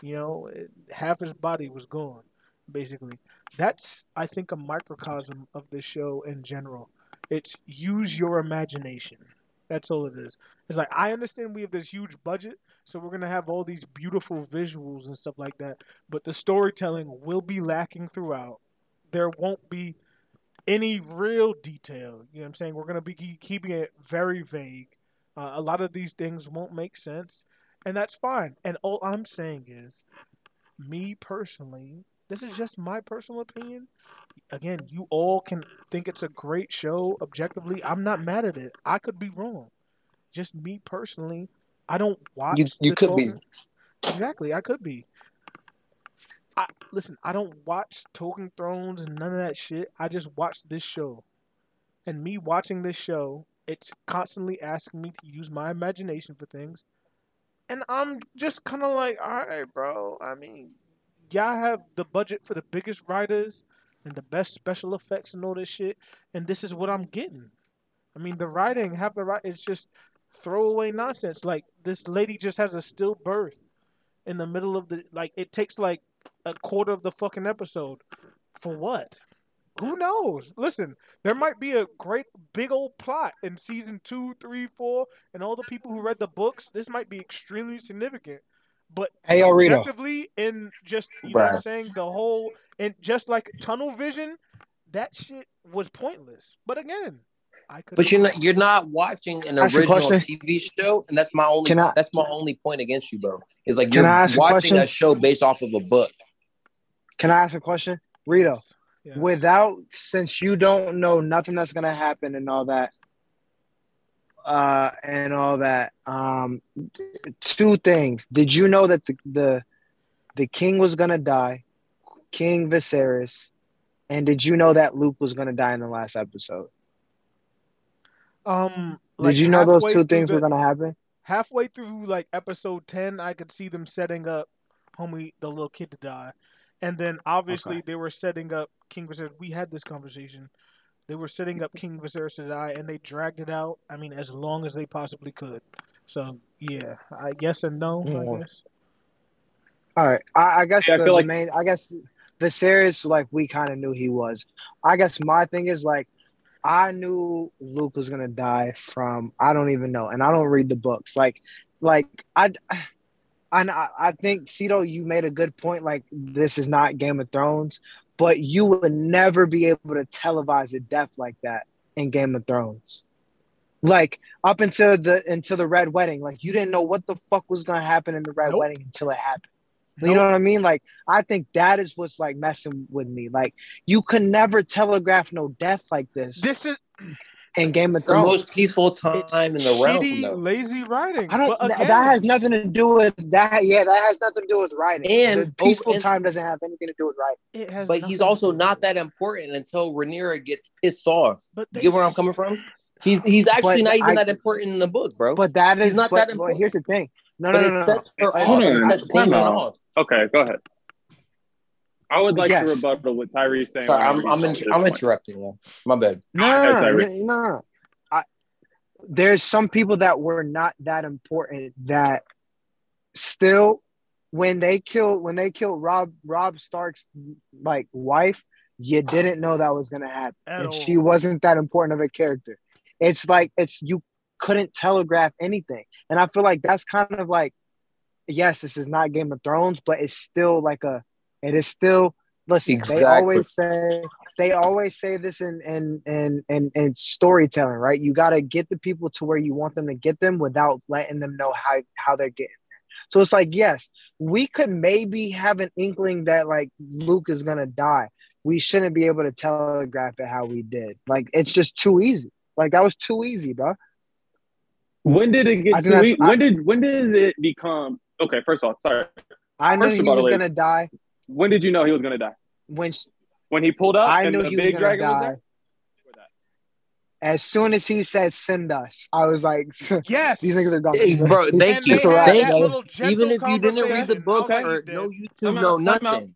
you know, half his body was gone, basically. That's, I think, a microcosm of the show in general. It's use your imagination. That's all it is. It's like I understand we have this huge budget, so we're gonna have all these beautiful visuals and stuff like that. But the storytelling will be lacking throughout. There won't be any real detail. You know what I'm saying? We're gonna be keeping it very vague. Uh, a lot of these things won't make sense, and that's fine. And all I'm saying is, me personally, This is just my personal opinion. Again, you all can think it's a great show objectively. I'm not mad at it. I could be wrong. Just me personally, I don't watch. You- you the could be. Exactly, I could be. I listen. I don't watch Talking Thrones and none of that shit. I just watch this show, and me watching this show, it's constantly asking me to use my imagination for things, and I'm just kind of like, all right, bro. I mean, y'all have the budget for the biggest writers and the best special effects and all this shit, and this is what I'm getting. I mean, the writing, have the right, it's just throwaway nonsense. Like this lady just has a stillbirth in the middle of the like. It takes like a quarter of the fucking episode for what? Who knows? Listen, there might be a great big old plot in season two, three, four, and all the people who read the books. This might be extremely significant. But Hey, yo, Rito. objectively, in just you know what I'm saying, the whole and just like tunnel vision, that shit was pointless. But again, I could. But you're not you're not watching an Ask original. TV show, and that's my only I- that's my only point against you, bro. Is like you're I ask a watching question? a show based off of a book. Can I ask a question, Rito? Yes. Without since you don't know nothing that's gonna happen and all that, uh, and all that. Um, two things. Did you know that the the the king was gonna die, King Viserys, and did you know that Luke was gonna die in the last episode? um, like did you know those two things the- were gonna happen? halfway through like episode 10 i could see them setting up homie the little kid to die and then obviously Okay. they were setting up king viserys we had this conversation they were setting up king viserys to die and they dragged it out i mean as long as they possibly could so yeah i guess and no i Mm. guess All right, I, I guess Yeah, I the, feel the like- main. I guess Viserys, like we kind of knew he was. I guess my thing is like, I knew Luke was gonna die from. I don't even know, and I don't read the books. Like, like I, and I, I think Cito, you made a good point. Like, this is not Game of Thrones, but you would never be able to televise a death like that in Game of Thrones. Like up until the until the red wedding, like you didn't know what the fuck was gonna happen in the red Nope. wedding until it happened. You know what I mean? Like, I think that is what's like messing with me. Like, you could never telegraph no death like this this is in Game of Thrones. The most peaceful time it's in the realm. though. lazy writing I don't. but that- again, that has nothing to do with that. Yeah, that has nothing to do with writing. And- the peaceful oh, and- time doesn't have anything to do with writing. it has But he's also not that important until Rhaenyra gets pissed off. but You get where I'm coming from? He's he's actually not even I- that important in the book, bro. But that is He's not but, that but important. here's the thing. No, but no, it no, no. sets her no. off. Hold It on. sets Time Daemon out. off. Okay, go ahead. I would like Yes. to rebuttal what Tyrese saying. Sorry, I'm I'm, he's in, I'm interrupting you. My bad. No, no, no, no, no, no. I, there's some people that were not that important that still, when they killed when they killed Robb Robb Stark's like wife, you didn't know that was gonna happen, At and all. she wasn't that important of a character. It's like it's you couldn't telegraph anything, and I feel like that's kind of like, yes, this is not Game of Thrones, but it's still like a, it is still. Listen, they always say they always say this in in in in, in storytelling, right? You got to get the people to where you want them to get them without letting them know how how they're getting there. So it's like, yes, we could maybe have an inkling that like Luke is gonna die. We shouldn't be able to telegraph it how we did. Like it's just too easy. Like that was too easy, bro. When did it get too easy? When did when did it become okay? First of all, sorry. I knew he was like- gonna die When did you know he was gonna die? when When he pulled up I and knew the he was gonna dragon die. was As soon as he said "send us," I was like, yes "These niggas are done." Hey, bro, thank they you. It's a Thank that you. little gentle Even if you didn't read the book I like, or no. YouTube, Time no out, time nothing.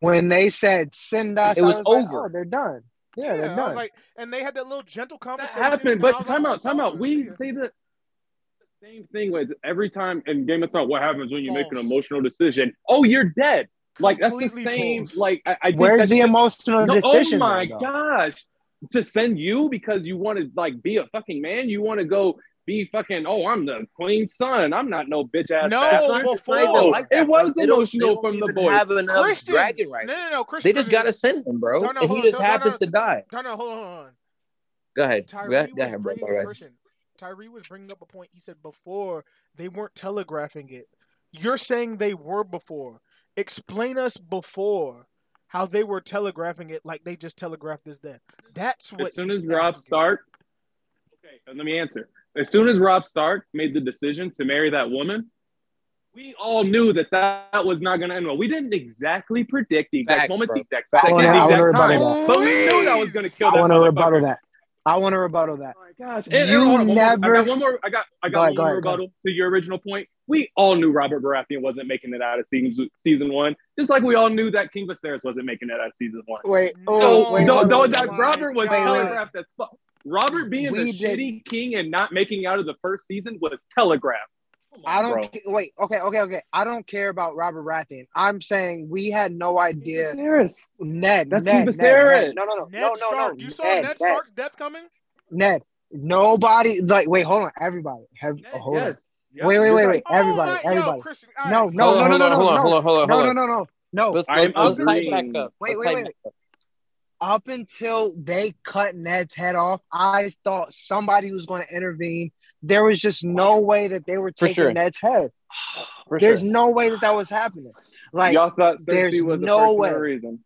When they said "send us," It I was like, over. oh, they're done. Yeah, Yeah, they're I done. was like, and they had that little gentle conversation. That conversation. happened, but time out, time out. "Oh, We see say the same thing with every time in Game of Thrones. What happens when you make an emotional decision? Oh, you're dead. Like that's the same. false. Like I, I think Where's the emotional No, oh decision? Oh my though? gosh! To send you because you want to like be a fucking man. You want to go be fucking. Oh, I'm the queen's son. I'm not no bitch ass. No, bastard. It's not- it's not before- like that, It was They don't- emotional they from the boy. boys. Have enough Christian. dragon No, right. no, no, Christian. They just gotta send him, bro, No, no, and he on, just no, no, happens no. to die. No, no, hold on, hold on. Go ahead. Go Tyree ahead, go ahead, bro. bringing Go ahead. Christian. Tyree was bringing up a point. He said before they weren't telegraphing it. You're saying they were before. Explain us before. how they were telegraphing it like they just telegraphed this death. That's what. As soon as Robb asking. Stark, okay, uh, let me answer. As soon as Robb Stark made the decision to marry that woman, we all knew that that was not going to end well. We didn't exactly predict the exact Facts, moment, bro. the exact second, I the wanna- I exact time, but we knew that was going to kill I that want to motherfucker. rebuttal that. I want to rebuttal that. Oh my gosh! And, and You hold on, one more- never- I got one more. I got. I got ahead, one go more ahead, go rebuttal to your original point. We all knew Robert Baratheon wasn't making it out of season season one, just like we all knew that King Viserys wasn't making it out of season one. Wait, oh, So, wait, though, wait, though wait, that my Robert was God. telegraphed as fuck. Robert being We the did- shitty king and not making out of the first season was telegraphed. Come on, I don't ca- wait. Okay, okay, okay. I don't care about Robert Baratheon. I'm saying we had no idea. Viserys. Ned, That's Ned, Ned, Ned. No, no, no, Ned no, no, Stark. no. You saw Ned, Ned Ned, Stark's death coming? Ned. Nobody like. Wait, hold on, everybody. Have, Ned, oh, hold on. yes. Yes, Wait, wait, wait, right. wait. Everybody, oh everybody. Yo, Christian, all No, no, hold no, on, no, hold no, on, hold on, hold on, hold on, No, no, no, no, no. Let's, I let's, let's tighten back up. Wait, Let's wait, wait, up. Up until they cut Ned's head off, I thought somebody was going to intervene. There was just no way that they were taking sure. Ned's head. For There's sure. no way that that was happening. Like, Y'all thought there's was no person way. or reason.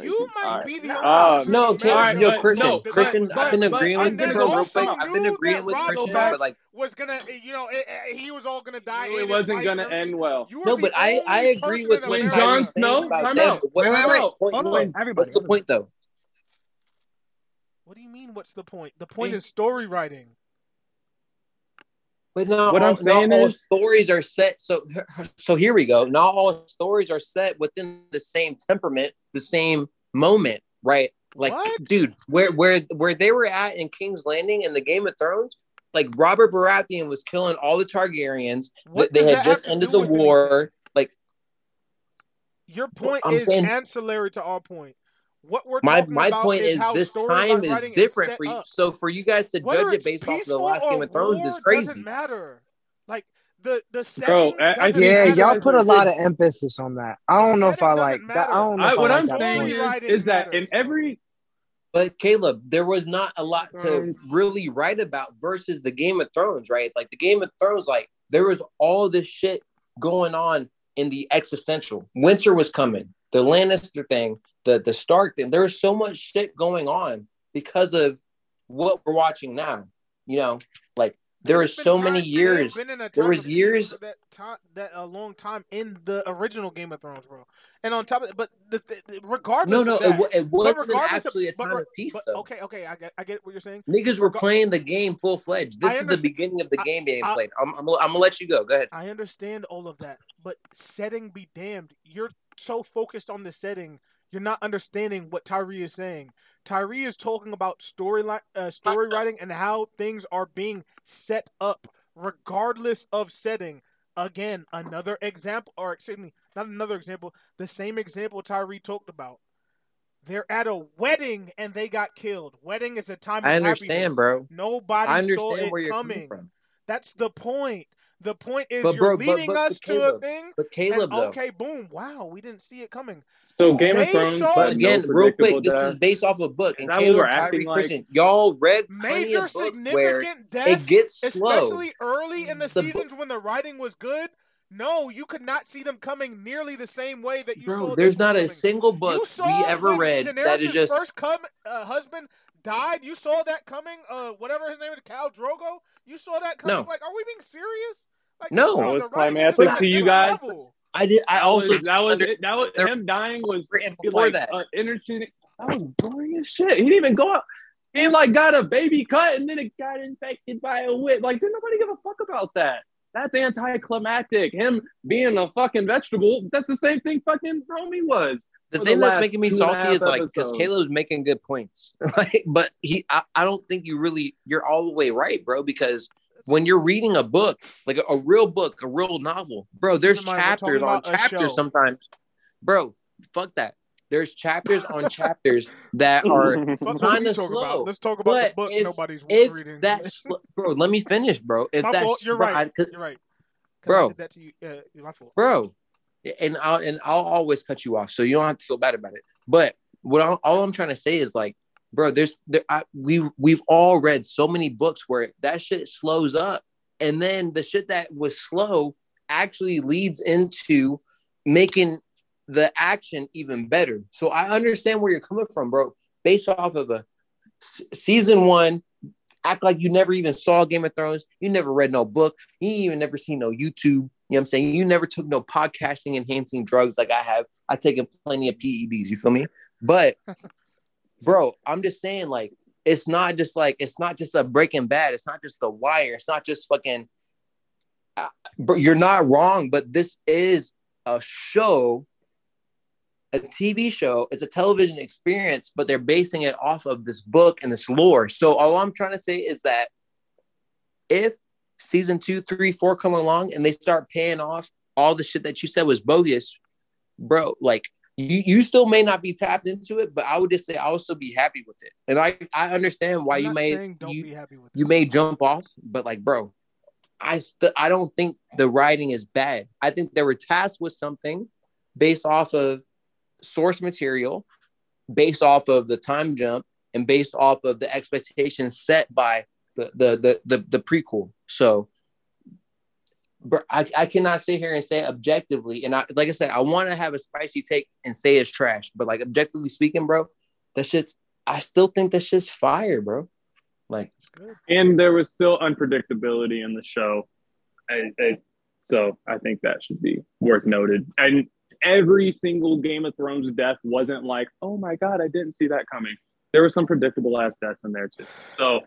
You might All right. be the only Uh, No, who Kim, All mad right, yo, Christian, no, Christian, but- I've been agreeing with then you, real quick. I've been agreeing with Robb Christian, but like, was gonna, you know, it, it- he was all gonna die. It wasn't gonna and end well. No, but I, I agree with in When America- Jon Snow- about time out. what- Wait, wait, what's wait. the? Hold on, everybody, What's the point, though? What do you mean? What's the point? The point is story writing. But not What all, I'm saying not all is- stories are set. So, so here we go. Not all stories are set within the same temperament, the same moment, right? Like, What? dude, where where where they were at in King's Landing in the Game of Thrones, like Robert Baratheon was killing all the Targaryens. What they had just ended the war. anything? Like Your point I'm is saying- ancillary to our point. What we're my talking my about point is, is how this time is different set for you. up. So for you guys to Whether judge it based off of the last Game of Thrones war is crazy. Doesn't matter. Like the the Bro, setting I- I Yeah, matter. y'all put a lot of emphasis on that. I don't know if I doesn't like that. I don't know I, if what I I'm like that saying point. is, writing is that in every But Caleb, there was not a lot to really write about versus the Game of Thrones, right? Like the Game of Thrones, like there was all this shit going on in the existential. Winter was coming, the Lannister thing, the the Stark thing. There was so much shit going on because of what we're watching now. You know, like there was so time- many years. been in a there was years- that time that a long time in the original Game of Thrones, bro. And on top of it, but the, the, the- regardless, No, no, of it, that, wa- it wasn't regardless of- actually a but time re- of peace, but, though. okay, okay, I get, I get what you're saying. Niggas were playing the game full fledged. This is the beginning of the I- game being I- played. I'm, I'm, I'm gonna let you go. Go ahead. I understand all of that, but setting be damned. You're so focused on the setting, you're not understanding what Tyree is saying. Tyree is talking about story li- uh, story writing and how things are being set up, regardless of setting. Again, another example, or excuse me, not another example, the same example Tyree talked about. They're at a wedding and they got killed. Wedding is a time of I understand, happiness. bro. Nobody I saw it where you're coming. coming from. That's the point. The point is But, you're bro, but- leading but- us but to a thing. But Caleb, and, though. okay, boom, wow, we didn't see it coming. so Game They of Thrones. saw- But again, no real quick, predictable this is based off a book. Is And that what Caleb, we're Tyree, like? Christian, y'all read Major of books where significant deaths, it gets slow. especially early in the, The book- seasons when the writing was good. No, you could not see them coming nearly the same way that you saw. Bro, this there's one not a single book we ever when read that is just first come, uh, husband died. You saw that coming. Uh, whatever his name is, Khal Drogo. You saw that coming. No. Like, are we being serious? Like, No. bro, That was the writing is climactic just on a to you guys. level. I did. I That also was, that was under- it. That was him dying was before like that. uh, interesting. That was boring as shit. He didn't even go out. He like got a baby cut and then it got infected by a witch. Like, did nobody give a fuck about that? That's anticlimactic. Him being a fucking vegetable. That's the same thing fucking Romy was. The thing the that's making me two and a salty is like because. Caleb's making good points, right? But he, I, I don't think you really you're all the way right, bro. Because when you're reading a book, like a, a real book, a real novel, bro, there's chapters on chapters sometimes, bro. Fuck that. There's chapters on chapters that are kind of slow. about. Let's talk about the book if- nobody's If reading. that's bro, let me finish, bro. If my that's fault. You're bro, right. I- You're right. 'Cause Bro. I did that to you. Uh, my fault. bro. And I'll and I'll always cut you off, so you don't have to feel bad about it. But what I'm, all I'm trying to say is like, bro, there's there, I, we we've all read so many books where that shit slows up, and then the shit that was slow actually leads into making the action even better. So I understand where you're coming from, bro. Based off of a s- season one, act like you never even saw Game of Thrones. You never read no book. You even never seen no YouTube. You know what I'm saying? You never took no podcasting enhancing drugs like I have. I've taken plenty of PEDs. You feel me? But, bro, I'm just saying, like, it's not just like it's not just a Breaking Bad. It's not just The Wire. It's not just fucking. Uh, bro, you're not wrong, but this is a show a TV show. It's a television experience, but they're basing it off of this book and this lore. So all I'm trying to say is that if season two, three, four come along and they start paying off all the shit that you said was bogus, bro, like you, you still may not be tapped into it, but I would just say I would still be happy with it. And I, I understand why I'm you may don't you, be happy with you may jump off, but like, bro, I still I don't think the writing is bad. I think they were tasked with something based off of source material, based off of the time jump, and based off of the expectations set by the the the the, the prequel. So bro, I, I cannot sit here and say objectively, and I like I said, I want to have a spicy take and say it's trash, but like objectively speaking, bro, that shit's I still think that shit's fire, bro. Like and there was still unpredictability in the show. I, I, so I think that should be worth noted. And every single Game of Thrones death wasn't like, oh my god, I didn't see that coming. There were some predictable ass deaths in there too. So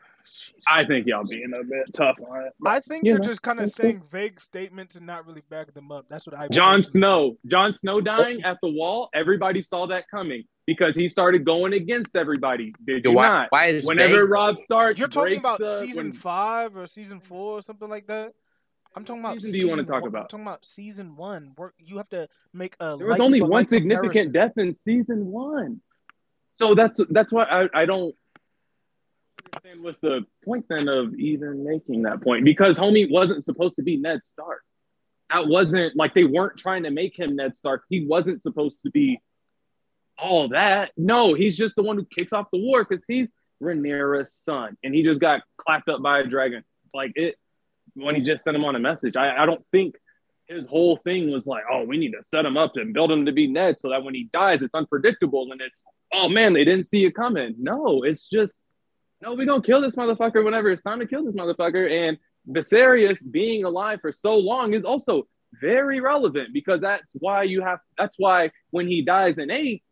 I think y'all being a bit tough on it. I think you you're know, just kind of that's saying vague statements and not really backing them up. That's what I. Jon personally- Snow, Jon Snow dying at the wall. Everybody saw that coming because he started going against everybody. Did you why, not? why is Whenever vague? Rob starts? You're talking about the, season when- five or season four or something like that. I'm talking about. season do you wanna talk one- about? I'm talking about season one. Where you have to make a. There was only one significant comparison. death in season one. So that's that's why I, I don't understand what's the point then of even making that point because homie wasn't supposed to be Ned Stark. That wasn't like they weren't trying to make him Ned Stark. He wasn't supposed to be all that. No, he's just the one who kicks off the war because he's Rhaenyra's son, and he just got clapped up by a dragon. Like it when he just sent him on a message. I, I don't think his whole thing was like, oh, we need to set him up and build him to be Ned so that when he dies, it's unpredictable and it's, oh man, they didn't see it coming. No, it's just, no, we're going to kill this motherfucker whenever it's time to kill this motherfucker. And Viserys being alive for so long is also very relevant because that's why you have, that's why when he dies in eight,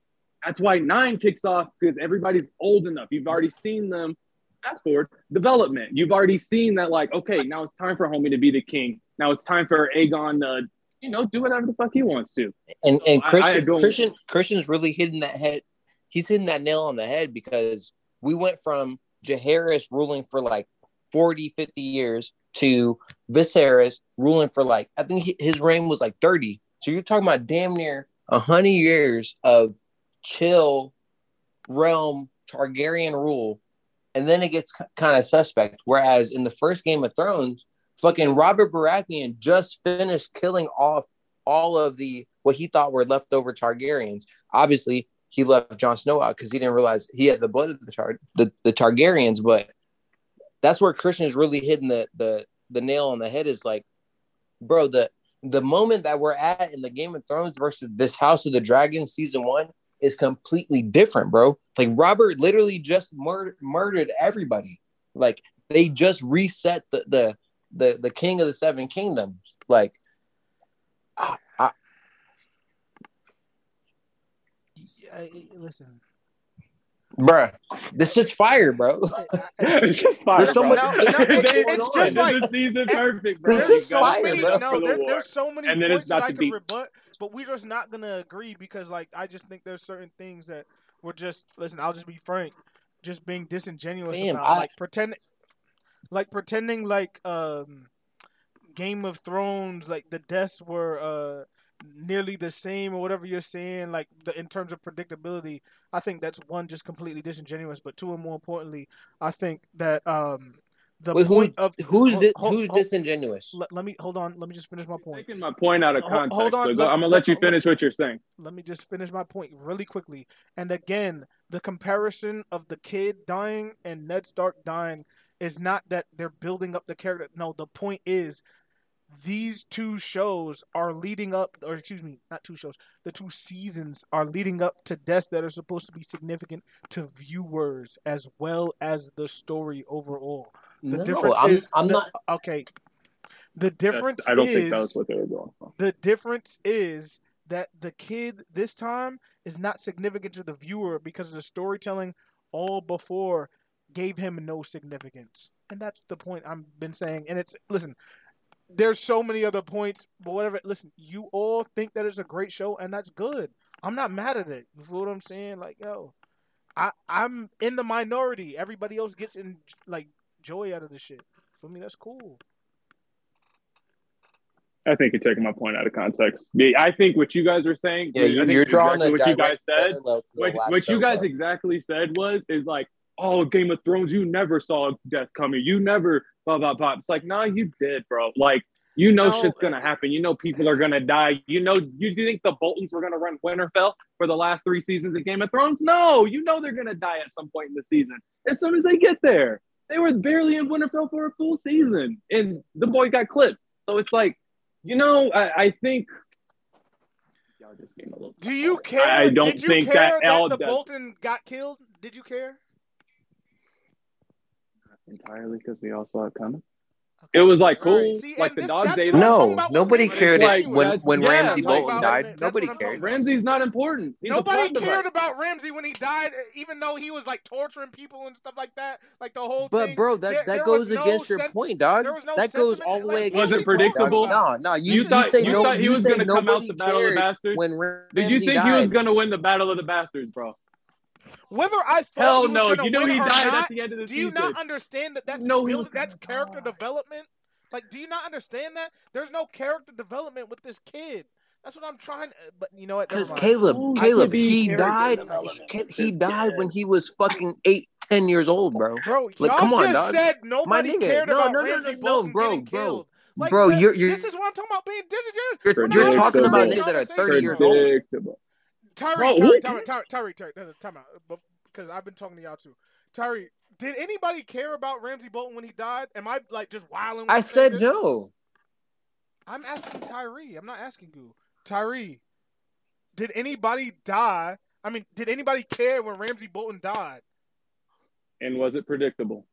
that's why nine kicks off because everybody's old enough. You've already seen them. Fast forward development. You've already seen that, like, okay, now it's time for Homie to be the king. Now it's time for Aegon to, you know, do whatever the fuck he wants to. and and I- I Christian don't- Christian Christian's really hitting that head. He's hitting that nail on the head because we went from Jaehaerys ruling for like 40, 50 years to Viserys ruling for like I think his reign was like 30. So you're talking about damn near 100 years of chill realm Targaryen rule and then it gets kind of suspect whereas in the first Game of Thrones fucking Robert Baratheon just finished killing off all of the what he thought were leftover Targaryens. Obviously, he left Jon Snow out because he didn't realize he had the blood of the Tar- the, the Targaryens. But that's where Christian is really hitting the the the nail on the head. Is like, bro, the the moment that we're at in the Game of Thrones versus this House of the Dragon season one is completely different, bro. Like Robert literally just murdered murdered everybody. Like they just reset the the the, the king of the seven kingdoms. Like I, I, Yeah, I- listen, bruh, this is fire, bro. it's just fire. There's so bro. much- No, no, it's- it's just like- is season perfect, bro. This is gotta fire, set many, it bro. no, there, there's so many And points that I to could beat. rebut, but we're just not gonna agree because, like, I just think there's certain things that we're just listen. I'll just be frank, just being disingenuous Fam, about, I- like pretending, like pretending like um, Game of Thrones, like the deaths were uh nearly the same or whatever you're saying, like the, in terms of predictability. I think that's one just completely disingenuous, but two and more importantly, I think that um the Wait, who- point of Who's hold- di- hold- who's hold- disingenuous? let, let me hold on. Let me just finish my point. Taking my point out of context. hold on, so go- let- I'm gonna let- let you let- finish what you're saying. Let me just finish my point really quickly. And again, the comparison of the kid dying and Ned Stark dying is not that they're building up the character. No, the point is these two shows are leading up, or excuse me, not two shows, the two seasons are leading up to deaths that are supposed to be significant to viewers as well as the story overall. The No, difference I'm, is I'm the- not. okay. The difference I don't is think that was what they were going for. the difference is that the kid this time is not significant to the viewer because the storytelling all before gave him no significance. And that's the point I've been saying. And it's listen, there's so many other points, but whatever. Listen, you all think that it's a great show, and that's good. I'm not mad at it. You feel what I'm saying? Like, yo, I I'm in the minority. Everybody else gets in like joy out of the shit. For me, that's cool. I think you're taking my point out of context. Yeah, I think what you guys are saying. Yeah, I you're, think you're drawing exactly what you guys said. parallel to the What, what you guys bro. exactly said was is like, oh, Game of Thrones, you never saw death coming. You never blah blah blah. It's like, nah, you did, bro. Like, you know No, shit's gonna happen. You know people are gonna die. You know, you think the Boltons were gonna run Winterfell for the last three seasons of Game of Thrones? No, you know they're gonna die at some point in the season. As soon as they get there, they were barely in Winterfell for a full season, and the boy got clipped. So it's like, you know, I, I think. Just being a little Do you care? I don't Did you think care that that, the Bolton got killed? Did you care? Entirely because we all saw it coming. It was like All right, cool, see, like the this- dogs that's ate what I'm him. talking No, nobody cared Like, when when yeah, Ramsay Bolton That's died. what Nobody cared. about. Ramsay's not important. He's Nobody cared device. about Ramsay when he died, even though he was like torturing people and stuff like that. Like the whole But thing. bro, that, There- that there goes was no against your sen- point, dog. there was no that goes all the way like, against what Was are it predictable? No, no. You, You you thought say you no. thought he was going to come out the Battle of the cared Bastards? when Ramsay Did you think he was going to win the Battle of the Bastards, bro? Whether I thought Hell he was no! You knew win he or died not, at the end of the do you not understand that that's No, he build, that's gonna character development? Like, do you not understand that? There's no character development with this kid. That's what I'm trying. But you know what? Because. Caleb, Oh, Caleb, he died. He, he died when he was fucking eight, ten years old, bro. Bro, Like, y'all come on, just dog. said nobody cared no, about no, no, Ramsay no, no, Bolton bro, getting bro. killed. Like, Bro, that- you're- you're- this is what I'm talking about being disingenuous. You're, you're talking about serious niggas that are thirty years old. Predictable. Tyree, Bro, Tyree, Tyree, Tyree, Tyree, Tyree, Tyree, time out. Because I've been talking to y'all too. Tyree, did anybody care about Ramsay Bolton when he died? Am I like just wilding? I said this? no. I'm asking Tyree. I'm not asking you. Tyree, did anybody die? I mean, did anybody care when Ramsay Bolton died? And was it predictable?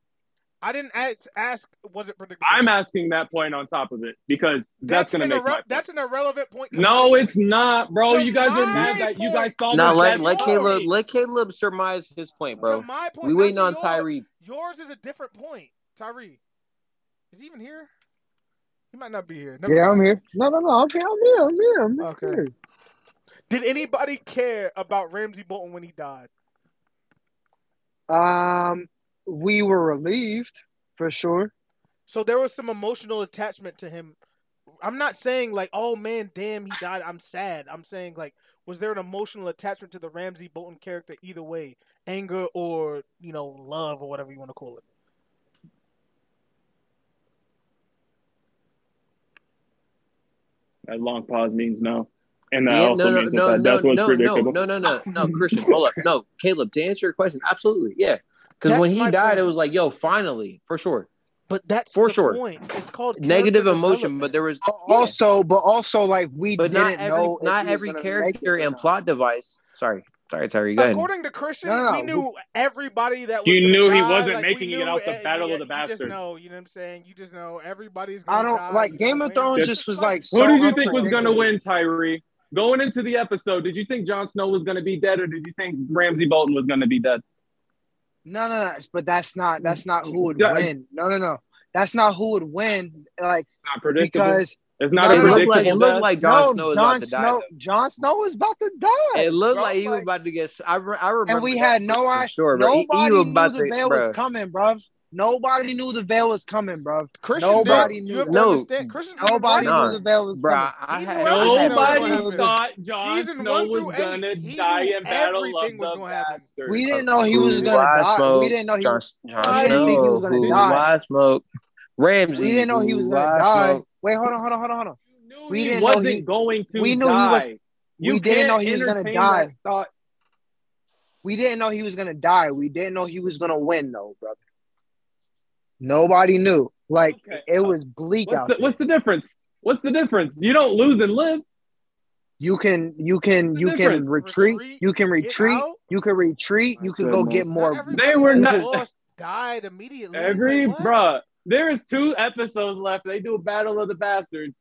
I didn't ask. ask was it predictable? I'm asking that point on top of it because that's, going to an make irre- my point. that's an irrelevant point. No, my it's not, bro. To You guys are my mad that you guys point. saw No, let let. Caleb let Caleb surmise his point, To bro. my point, We not waiting on yours. Tyree. Yours is a different point. Tyree, is he even here? He might not be here. Never Yeah, I'm here. No, no, no. I'm here. I'm here. I'm here. I'm Okay. here. Did anybody care about Ramsay Bolton when he died? Um, we were relieved for sure. So there was some emotional attachment to him. I'm not saying like, oh man, damn, he died. I'm sad. I'm saying like, was there an emotional attachment to the Ramsay Bolton character either way, anger or you know love or whatever you want to call it? That long pause means no. And that Yeah, also no, no, means that no, that no, death was no, no, predictable. no, no, no, no, Christian, hold up, no, Caleb. To answer your question, absolutely, yeah. Because when he died, point. it was like, yo, finally, for sure, But that's For the sure. point. It's called negative emotion, but there was, Also, but also like we but didn't not every, know. not every character and plot device. Sorry, sorry, Terry, go ahead. According to Christian, No, no, we no. knew everybody that was You gonna knew he wasn't like, making we it out the eh, Battle yeah, of the You just Bastards. know, you know what I'm saying? You just know everybody's I gonna don't die. like You Game of Thrones. Just was like Who so did you think was going to win, Tyree? Going into the episode, did you think Jon Snow was going to be dead, or did you think Ramsay Bolton was going to be dead? No, no, no. But that's not. That's not who would Yeah. win. No, no, no. That's not who would win. Like Not predictable. because it's not No, a it no, no, looked like it looked like Jon no, Snow was Jon about to die. Snow. Jon Snow was about to die. It looked bro. like he was about to get. I, re- I remember. and we had no for idea. Sure, bro. He- he Nobody was knew about the to- veil bro. was coming, bro. Nobody knew the veil was coming, bro. Christian Nobody did. knew You have No. understand. Christian Nobody right. Knew the veil was Bruh, coming. I had. knew I had Nobody thought Jon Season Snow one was through going to die in Battle of everything was the gonna happen. Bastards. We didn't know he was gonna I die. smoke? We didn't know he. Jon, was- Jon I didn't Snow. think he was gonna die. I smoke. Ramsay. We didn't know he was gonna die. smoke. Wait, hold on, hold on, hold on, hold on. We he didn't know wasn't he- going to we knew he was- You we didn't know he was gonna die. thought. We didn't know he was gonna die. We didn't know he was gonna win, though, brother. Nobody knew. Like Okay. it was bleak What's out. the, there. what's the difference? What's the difference? You don't lose and live. You can you can the you can retreat. Retreat, You can retreat. You can retreat. You can go get more. They were not- lost died immediately. Every Like, what? bruh, there is two episodes left. They do a battle of the bastards.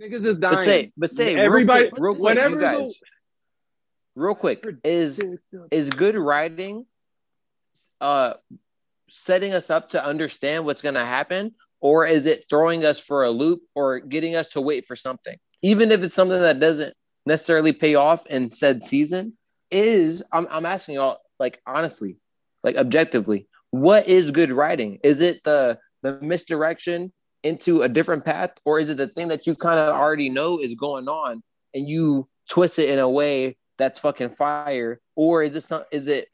Niggas is dying. But say, but say, Everybody- real quick, real quick, whenever you guys, real quick, is is good writing, uh, setting us up to understand what's going to happen, or is it throwing us for a loop or getting us to wait for something, even if it's something that doesn't necessarily pay off in said season? Is I'm I'm asking y'all like honestly, like objectively, what is good writing? Is it the the misdirection into a different path, or is it the thing that you kind of already know is going on and you twist it in a way that's fucking fire, or is it some? Is it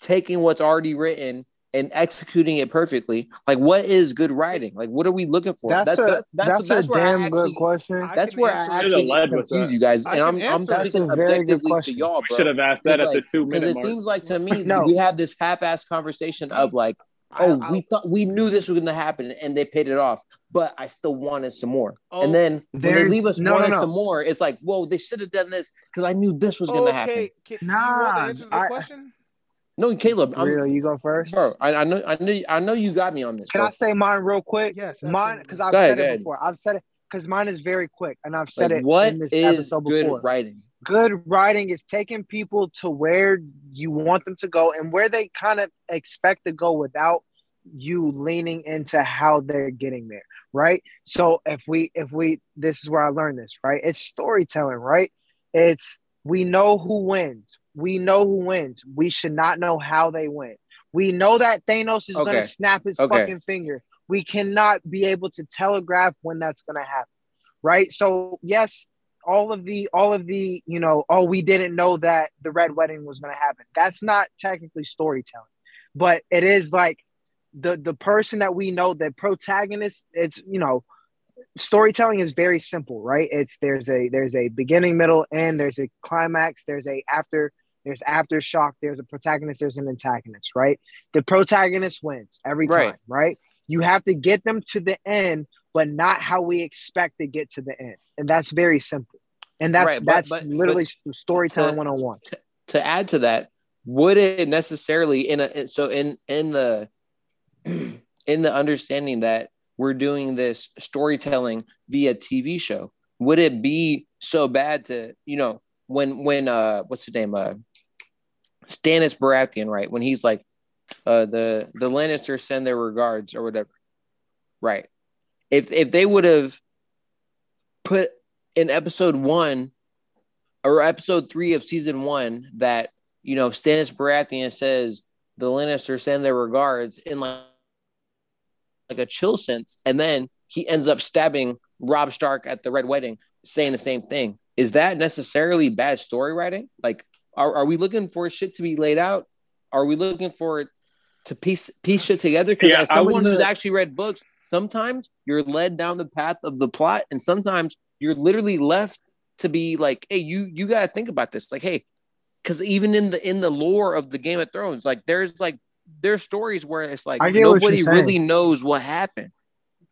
taking what's already written and executing it perfectly? Like, what is good writing? Like, what are we looking for? That's a- That's, a where I damn actually- good question. That's can where I actually Should've confuse you guys, and I'm I'm answer. That's a very good objectively to y'all, bro. Should have asked that at Because, the two Because minute it seems like to me No. we have this half-ass conversation of like, oh, I- we thought we knew this was going to happen, and they paid it off, but I still wanted some more. Oh, and then when they leave us no, no, wanting no. some more, it's like, whoa, they should have done this because I knew this was going to happen. okay. Can, you want Nah, to answer the I- question? No, Caleb, I'm, Real, you go first. bro. I, I know, I know, I know you got me on this. Can bro. I say mine real quick? Yes, mine because I've Go ahead, said go it ahead. before. I've said it because mine is very quick, and I've said Like, it what in this is episode good before. writing? Good writing is taking people to where you want them to go and where they kind of expect to go without you leaning into how they're getting there, right? So if we if we this is where I learned this, right? It's storytelling, right? It's we know who wins. We know who wins. We should not know how they win. We know that Thanos is Okay. going to snap his Okay. fucking finger. We cannot be able to telegraph when that's going to happen, right? So yes, all of the all of the you know, oh, we didn't know that the red wedding was going to happen. That's not technically storytelling, but it is like the the person that we know, the protagonist. It's you know, storytelling is very simple, right? It's there's a there's a beginning, middle, end. There's a climax. There's a after. There's aftershock. There's a protagonist. There's an antagonist, right? The protagonist wins every time, Right. right? You have to get them to the end, but not how we expect to get to the end, and that's very simple. And that's Right, but- that's but- literally storytelling to- one on one. to add to that, would it necessarily in a so in in the in the understanding that we're doing this storytelling via TV show, would it be so bad to you know when when uh what's the name? Uh Stannis Baratheon right? When he's like uh the the Lannisters send their regards or whatever. Right. If if they would have put in episode one or episode three of season one that you know Stannis Baratheon says the Lannisters send their regards in like like a chill sense, and then he ends up stabbing Robb Stark at the Red Wedding, saying the same thing. Is that necessarily bad story writing? Like, are, are we looking for shit to be laid out? Are we looking for it to piece piece shit together? Because Yeah, as someone wanna- who's actually read books, sometimes you're led down the path of the plot, and sometimes you're literally left to be like, hey, you you got to think about this. Like, hey, because even in the in the lore of the Game of Thrones, like there's like there's stories where it's like I get what nobody really knows what happened.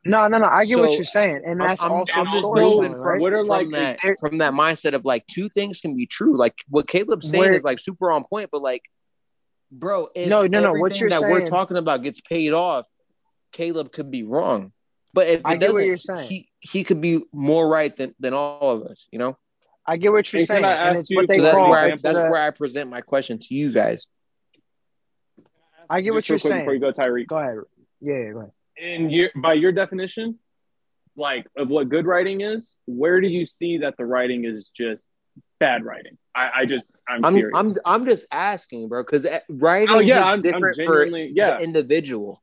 No, no, no. I get what you're saying, and that's I'm, also I'm just storytelling, moving from, right? What are, from like, that from that mindset of like two things can be true. Like what Caleb's saying Where- is like super on point, but like, bro, if No, no, no, what you're that we're talking about gets paid off, Caleb could be wrong. But if it I get what doesn't, you're saying. he he could be more right than, than all of us. You know. I get what you're Hey, saying, I and it's you what they So that's call. where I, that's the- where I present my question to you guys. I get what you're saying. Before you go, Tyreek. Go ahead. Yeah, yeah, go ahead. in your by your definition, like of what good writing is, where do you see that the writing is just bad writing? I, I just I'm, I'm curious. I'm I'm just asking, bro, because eh, writing oh yeah, is I'm, I'm different for yeah. the individual.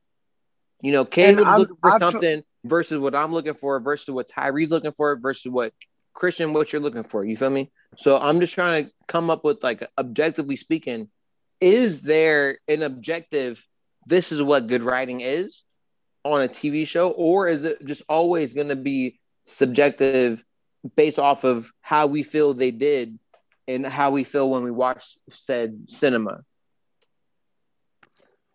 You know, Caleb's I'm- looking for I feel- something versus what I'm looking for versus what Tyree's looking for versus what Christian what you're looking for. You feel me? So I'm just trying to come up with like objectively speaking, is there an objective? This is what good writing is on a TV show, or is it just always going to be subjective based off of how we feel they did and how we feel when we watch said cinema?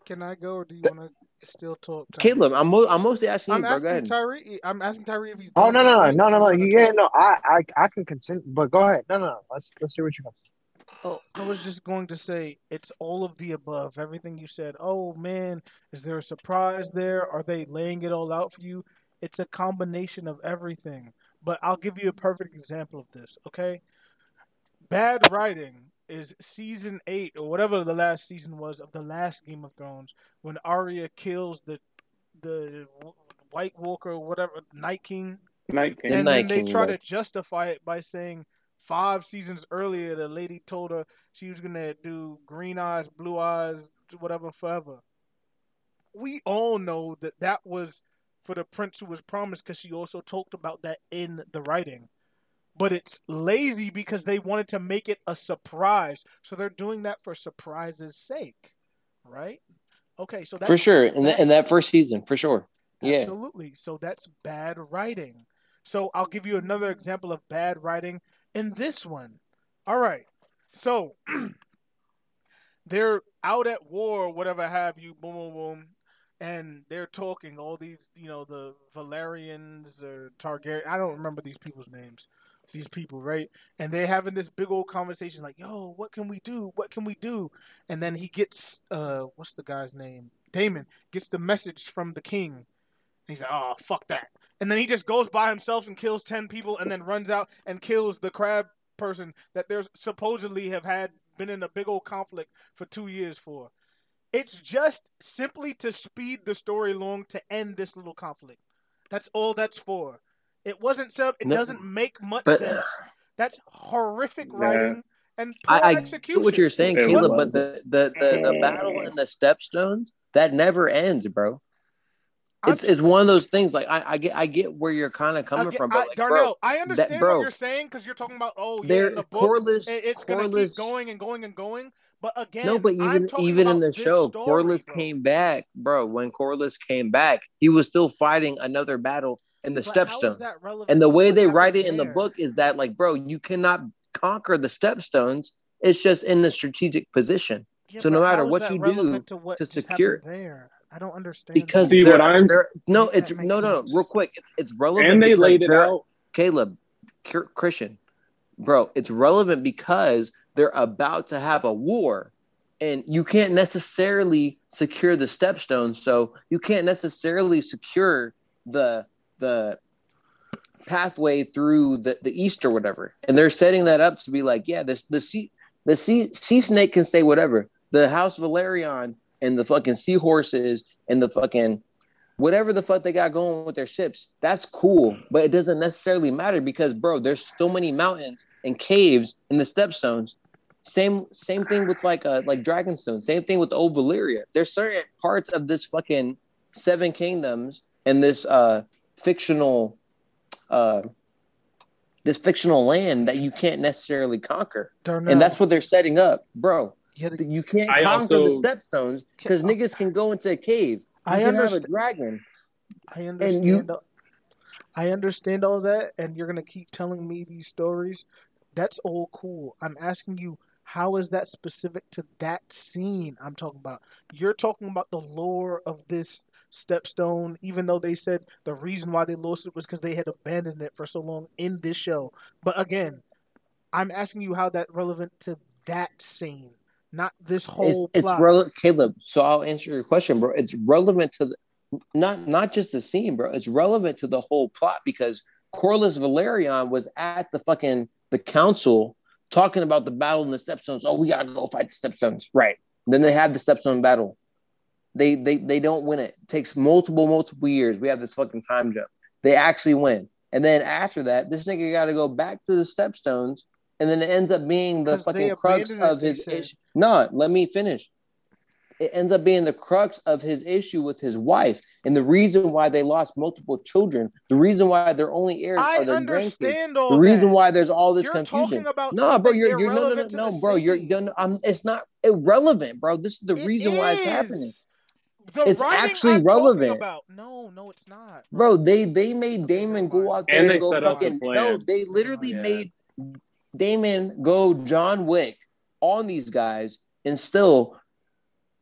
Can I go, or do you want to? Still talk time. Caleb, I'm mo- I'm mostly asking you, I'm bro. Asking ahead. Tyree. I'm asking Tyree if he's. Oh done no no no no no yeah gonna no I I I can continue but go ahead no no no let's let's hear what you got. Oh, I was just going to say it's all of the above. Everything you said. Oh man, is there a surprise there? Are they laying it all out for you? It's a combination of everything. But I'll give you a perfect example of this, okay? Bad writing is season 8 or whatever the last season was of the last Game of Thrones when Arya kills the the White Walker or whatever Night King Night King. The and Night then they King, try right. to justify it by saying five seasons earlier the lady told her she was gonna do green eyes, blue eyes, whatever forever. We all know that that was for the prince who was promised because she also talked about that in the writing. But it's lazy because they wanted to make it a surprise, so they're doing that for surprise's sake, right? Okay, so that's For sure, in, that- the, in that first season, for sure. Yeah, Absolutely. So that's bad writing. So I'll give you another example of bad writing in this one. All right. So they're out at war, whatever have you, boom, boom, boom, and they're talking all these, you know, the Velaryons or Targaryen. I don't remember these people's names. These people, right? And they're having this big old conversation, like, "Yo, what can we do? What can we do?" And then he gets, uh, what's the guy's name? Daemon gets the message from the king. And he's like, "Oh, fuck that!" And then he just goes by himself and kills ten people, and then runs out and kills the crab person that there's supposedly have had been in a big old conflict for two years for. It's just simply to speed the story along to end this little conflict. That's all that's for. It wasn't set up. It No, doesn't make much but- sense. That's horrific Yeah. writing and poor I, I execution. get what you're saying, It Caleb, was. but the the, the the battle in the stepstones that never ends, bro. It's it's one of those things. Like I, I get I get where you're kind of coming get- from, but like, Darnell, bro, I understand bro, what you're saying because you're talking about oh yeah, there in the book Corlys, it's gonna Corlys, keep going and going and going. But again, No, but I'm even even in the show, story, Corlys bro. came back, bro. When Corlys came back, he was still fighting another battle in the But stepstone. that And the way they write it in the book is that, like, bro, you cannot conquer the stepstones. It's just in the strategic position Yeah, so no matter what you do to, what to secure- there. I don't understand because See, what I'm- no, it's no, no, no, real quick. It's, it's relevant and they laid it out. Caleb, Cur- Christian, bro, it's relevant because they're about to have a war, and you can't necessarily secure the stepstone. So you can't necessarily secure the the pathway through the, the east or whatever. And they're setting that up to be like, yeah, this the sea the sea sea snake can say whatever. The House Velaryon and the fucking seahorses and the fucking whatever the fuck they got going with their ships, that's cool. But it doesn't necessarily matter because bro, there's so many mountains and caves in the stepstones. Same same thing with like uh like Dragonstone. Same thing with old Valyria. There's certain parts of this fucking seven kingdoms and this uh fictional uh this fictional land that you can't necessarily conquer. And that's what they're setting up, bro. You gotta- You can't I conquer also- the stepstones because niggas can go into a cave. You I can have a understand. dragon. I understand. you- I understand all that, and you're gonna keep telling me these stories. That's all cool. I'm asking you, how is that specific to that scene? I'm talking about. You're talking about the lore of this stepstone, even though they said the reason why they lost it was because they had abandoned it for so long in this show. But again, I'm asking you how that relevant to that scene, not this whole it's plot. relevant, Caleb. So I'll answer your question, bro. It's relevant to the, not not just the scene, bro. It's relevant to the whole plot because Corlys Velaryon was at the fucking the council talking about the battle in the stepstones. Oh, we gotta go fight the stepstones, right? Then they have the stepstone battle. They they they don't win it. It takes multiple multiple years. We have this fucking time jump. They actually win, and then after that, this nigga got to go back to the stepstones, and then it ends up being the fucking crux of his issue. No, let me finish. It ends up being the crux of his issue with his wife, and the reason why they lost multiple children. The reason why their only heirs I are their grandkids. understand all The reason that. why there's all this You're confusion. talking about No, bro, you're you're no no no, no the bro. You're, scene. you're I'm, it's not irrelevant, bro. This is the It reason why it's happening. The It's writing actually I'm talking relevant. About. No, no, it's not. bro. They they made Daemon go out there And and, they go set the fucking no. They literally oh, Yeah. made Daemon go John Wick on these guys, and still,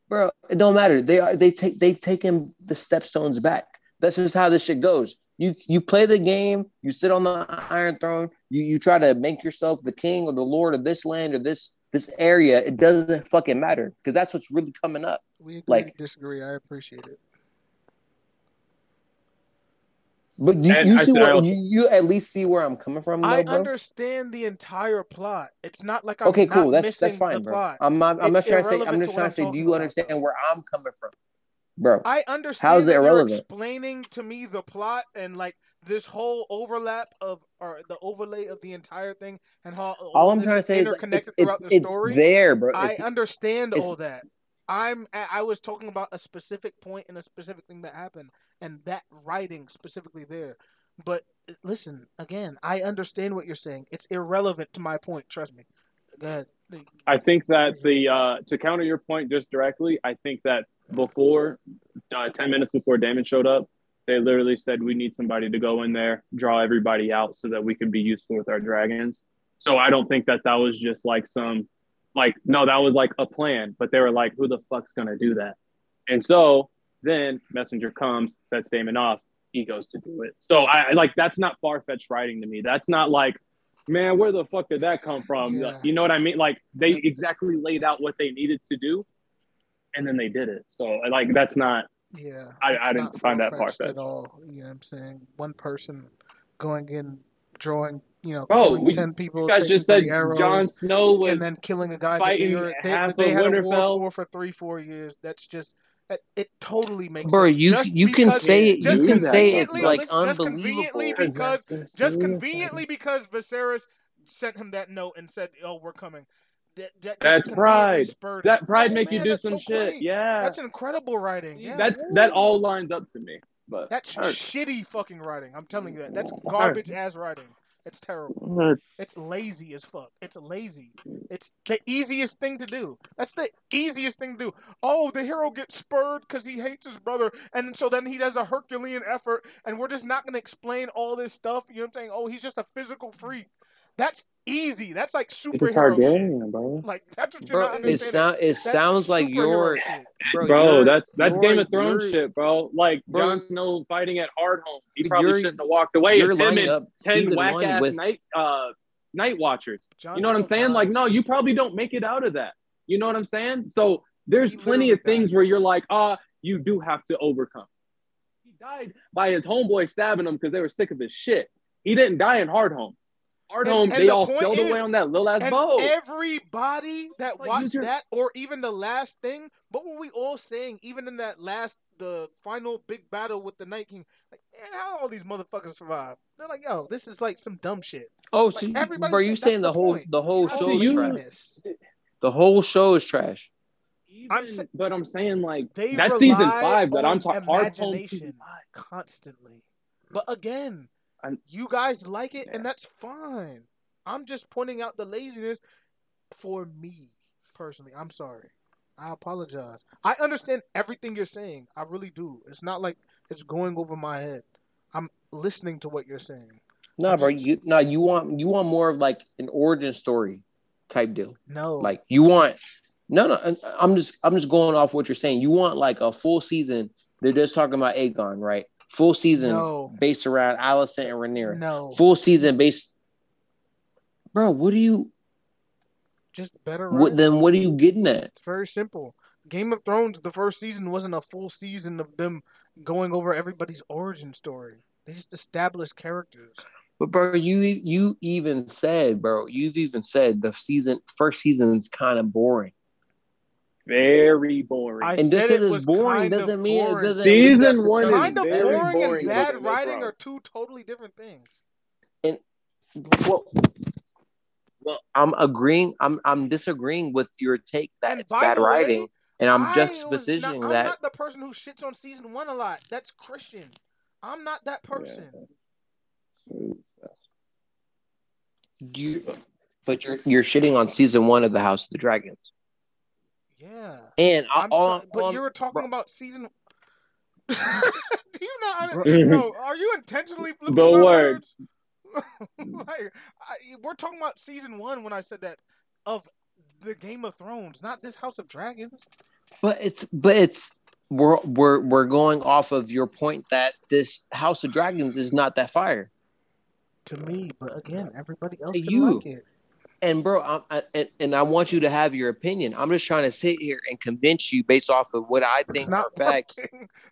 bro. It don't matter. They are they take they taking the stepstones back. That's just how this shit goes. You you play the game. You sit on the Iron Throne. You you try to make yourself the king or the lord of this land or this this area. It doesn't fucking matter because that's what's really coming up. We agree, Like- disagree. I appreciate it. But you, you see where you, you at least see where I'm coming from, though, I bro. understand the entire plot. It's not like I'm okay, not cool. That's that's fine, the bro. plot. I'm not. I'm not trying to say. I'm irrelevant just trying to say. Do you understand though. where I'm coming from, bro? I understand How's it that you're irrelevant? explaining to me the plot and like this whole overlap of or the overlay of the entire thing and how All I'm this trying to say is like, interconnected it's, throughout it's, the it's story. there, bro. I understand it's- all that. I'm I was talking about a specific point and a specific thing that happened and that writing specifically there. But uh, listen, again, I understand what you're saying. It's irrelevant to my point. Trust me. Go ahead. I think that the uh, to counter your point just directly, I think that before uh, ten minutes before Daemon showed up, they literally said we need somebody to go in there, draw everybody out, so that we can be useful with our dragons. So I don't think that that was just like some, like no, that was like a plan. But they were like, who the fuck's gonna do that? And so then Messenger comes, sets Daemon off, he goes to do it. So I like that's not far fetched writing to me. That's not like man, where the fuck did that come from? Yeah. You know what I mean? Like they exactly laid out what they needed to do, and then they did it. So like that's not. Yeah, I- I didn't find that far-fetched far-fetched. at all. You know what I'm saying? One person going in, drawing, you know, Bro, killing we- ten people, You guys taking just said three arrows, Jon Snow was. and then killing a guy that fighting they, were, they, half they of had a war for for three, four years. That's just that it totally makes bro. sense. You Just you can say it. just You can say it's like listen, just unbelievable. conveniently because just conveniently because Viserys sent him that note and said, "Oh, we're coming." That, that That's pride. spurred that pride Oh, make you do some so shit. great. Yeah, That's incredible writing. Yeah, that woo. that all lines up to me. But That's Alright. shitty fucking writing. I'm telling you that. That's garbage ass writing. It's terrible. It's lazy as fuck. It's lazy. It's the easiest thing to do. That's the easiest thing to do. Oh, the hero gets spurred because he hates his brother, and so then he does a Herculean effort, and we're just not going to explain all this stuff. You know what I'm saying? Oh, he's just a physical freak. That's easy. That's like It's a superhero shit. Bro. Like that's what you're bro. not It understanding. sound it That's sounds like superhero you're, shit. bro. Bro, that's that's Game of Thrones shit, bro. Like Bro, Jon Snow fighting at Hardhome. He probably shouldn't have walked away. You're It's him lining and up ten season whack ass with night uh night watchers. Jon You know what I'm saying? died. Like, no, you probably don't make it out of that. You know what I'm saying? So there's He plenty of things died. where you're like, ah, you do have to overcome. He died by his homeboy stabbing him because they were sick of his shit. He didn't die in Hardhome. Hardhome, And- and they the all point sailed is- away on that little ass And boat. everybody that Like, watched your- that, or even the last thing, what were we all saying? Even in that last, the final big battle with the Night King, like, man, how all these motherfuckers survive? They're like, yo, this is like some dumb shit. Oh, Like, so you- everybody bro, you saying the the whole point. the whole How show is you trash? The whole show is trash. I'm sa- but I'm saying like They that's season five that I'm talking. Hardhome season imagination constantly. But again, I'm- you guys like it, Yeah. and that's fine. I'm just pointing out the laziness for me personally. I'm sorry. I apologize. I understand everything you're saying. I really do. It's not like it's going over my head. I'm listening to what you're saying. No, bro. You no, you want you want more of like an origin story type deal. No, Like you want no, no. I'm just I'm just going off what you're saying. You want like a full season. They're just talking about Aegon, right? Full season No. based around Alicent and Rhaenyra. no, Full season based. Bro, what do you? just better. What then? What are you getting at? It's very simple. Game of Thrones, the first season wasn't a full season of them going over everybody's origin story. They just established characters. But bro, you you even said, bro, you've even said the season first season's kind of boring. Very boring. I And just said it was it's boring kind of doesn't mean it boring. doesn't. Season lead up one is Kind of boring, boring, and bad writing are two totally different things. And well, well, I'm agreeing. I'm I'm disagreeing with your take that And it's bad way, writing, and I'm I just was not- positioning I'm not the person who shits on season one a lot. That's Christian. I'm not that person. you, but you're you're shitting on season one of the House of the Dragons, Yeah. and I, I'm all, try- but all- you were talking bro. about season. Do you not? Bro. No, mm-hmm. are you intentionally flipping The my words? Mm. like, I, we're talking about season one when I said that of the Game of Thrones, not this House of Dragons. But it's but it's we're we're we're going off of your point that this House of Dragons is not that fire. To me, but again, everybody else To can you. like it. And bro, I'm, I, and, and I want you to have your opinion. I'm just trying to sit here and convince you based off of what I think not are facts.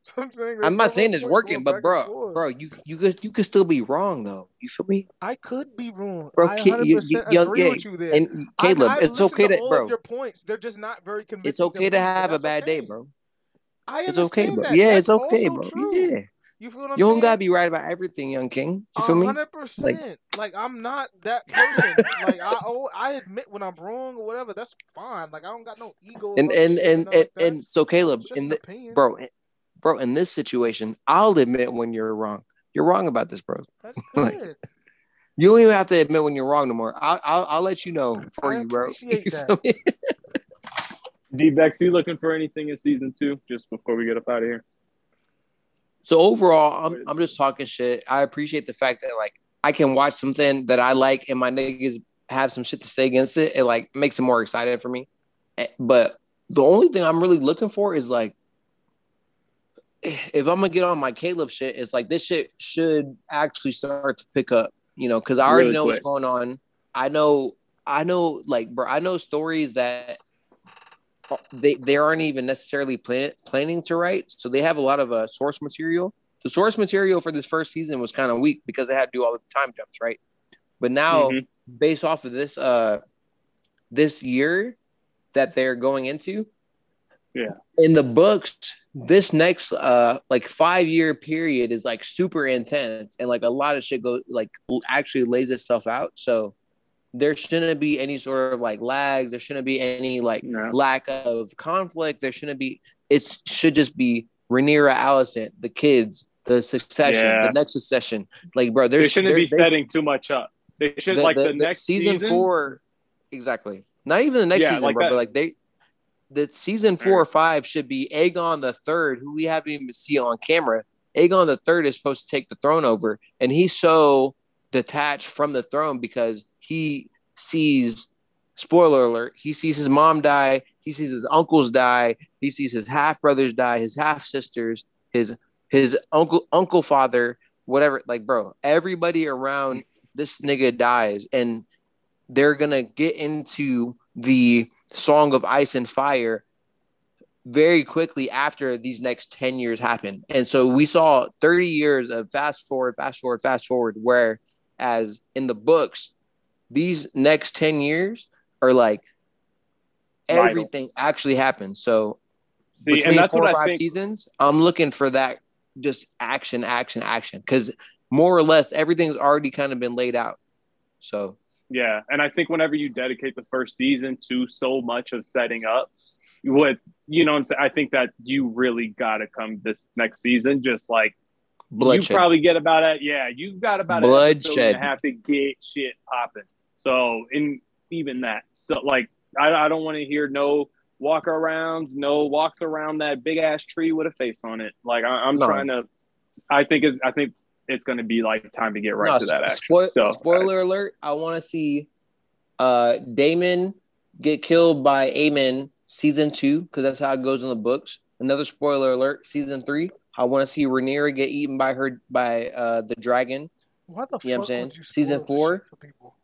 So I'm saying I'm not saying it's working, but bro, bro, you you could you could still be wrong though. You feel me, I could be wrong. bro? I Ki- 100% you- you- young- agree yeah, with you there. And Caleb, I, it's okay to to bro. your points. They're just not very convincing. It's okay to have a bad day, bro. I It's okay, bro. that. Yeah, That's it's okay, bro. True. Yeah, You feel what I'm you don't gotta be right about everything, young king. You A feel me? hundred percent. Like I'm not that person. like I oh I admit when I'm wrong or whatever. That's fine. Like I don't got no ego. And and and and, like and so Caleb, in the opinion. bro, bro, in this situation, I'll admit when you're wrong. You're wrong about this, bro. That's like, good. You don't even have to admit when you're wrong no more. I'll I'll, I'll let you know for I you, bro. appreciate that. feel? D-Bex, you looking for anything in season two? Just before we get up out of here. So overall, I'm I'm just talking shit. I appreciate the fact that like I can watch something that I like and my niggas have some shit to say against it. It like makes it more excited for me. Eh, But the only thing I'm really looking for is like if I'm gonna get on my Caleb shit, it's like this shit should actually start to pick up, you know, because I already Really know what's going on. I know, I know, like, bro, I know stories that they they aren't even necessarily plan, planning to write, so they have a lot of uh, source material. The source material for this first season was kind of weak because they had to do all the time jumps, right? But now, Mhm. based off of this uh this year that they're going into, Yeah. in the books, this next uh like five year period is like super intense and like a lot of shit goes like actually lays itself out. So there shouldn't be any sort of like lags. There shouldn't be any like No. lack of conflict. There shouldn't be. It should just be Rhaenyra, Alicent, the kids, the succession, Yeah. the next succession. Like, bro, there shouldn't there- be setting too much up. They should like the, next season, season, four. Exactly. Not even the next Yeah, season, like bro. that. But like they, the season four or five should be Aegon the third, who we haven't even seen on camera. Aegon the third is supposed to take the throne over, and he's so detached from the throne because he sees. Spoiler alert: He sees his mom die. He sees his uncles die. He sees his half brothers die. His half sisters. His his uncle uncle father. Whatever. Like, bro, everybody around this nigga dies and they're gonna get into the song of ice and fire very quickly after these next 10 years happen and so we saw 30 years of fast forward fast forward fast forward where as in the books these next 10 years are like Vital. everything actually happens so See, between and that's four or five think. seasons i'm looking for that just action action action because more or less everything's already kind of been laid out so Yeah, and I think whenever you dedicate the first season to so much of setting up, what you know, I'm saying, I think that you really got to come this next season. Just like bloodshed you probably get about it. Yeah, you got about Bloodshed. have to get shit popping. So in even that, so like I, I don't want to hear no walk arounds, no walks around that big ass tree with a face on it. Like I, I'm No. trying to. I think it's. I think it's going to be like time to get right No, to that sp- action. spoil- so spoiler alert i want to see uh Daemon get killed by Aemond season two because that's how it goes in the books another spoiler alert season three i want to see Rhaenyra get eaten by her by uh the dragon What the You know what I'm saying? would you Season four? shit for people?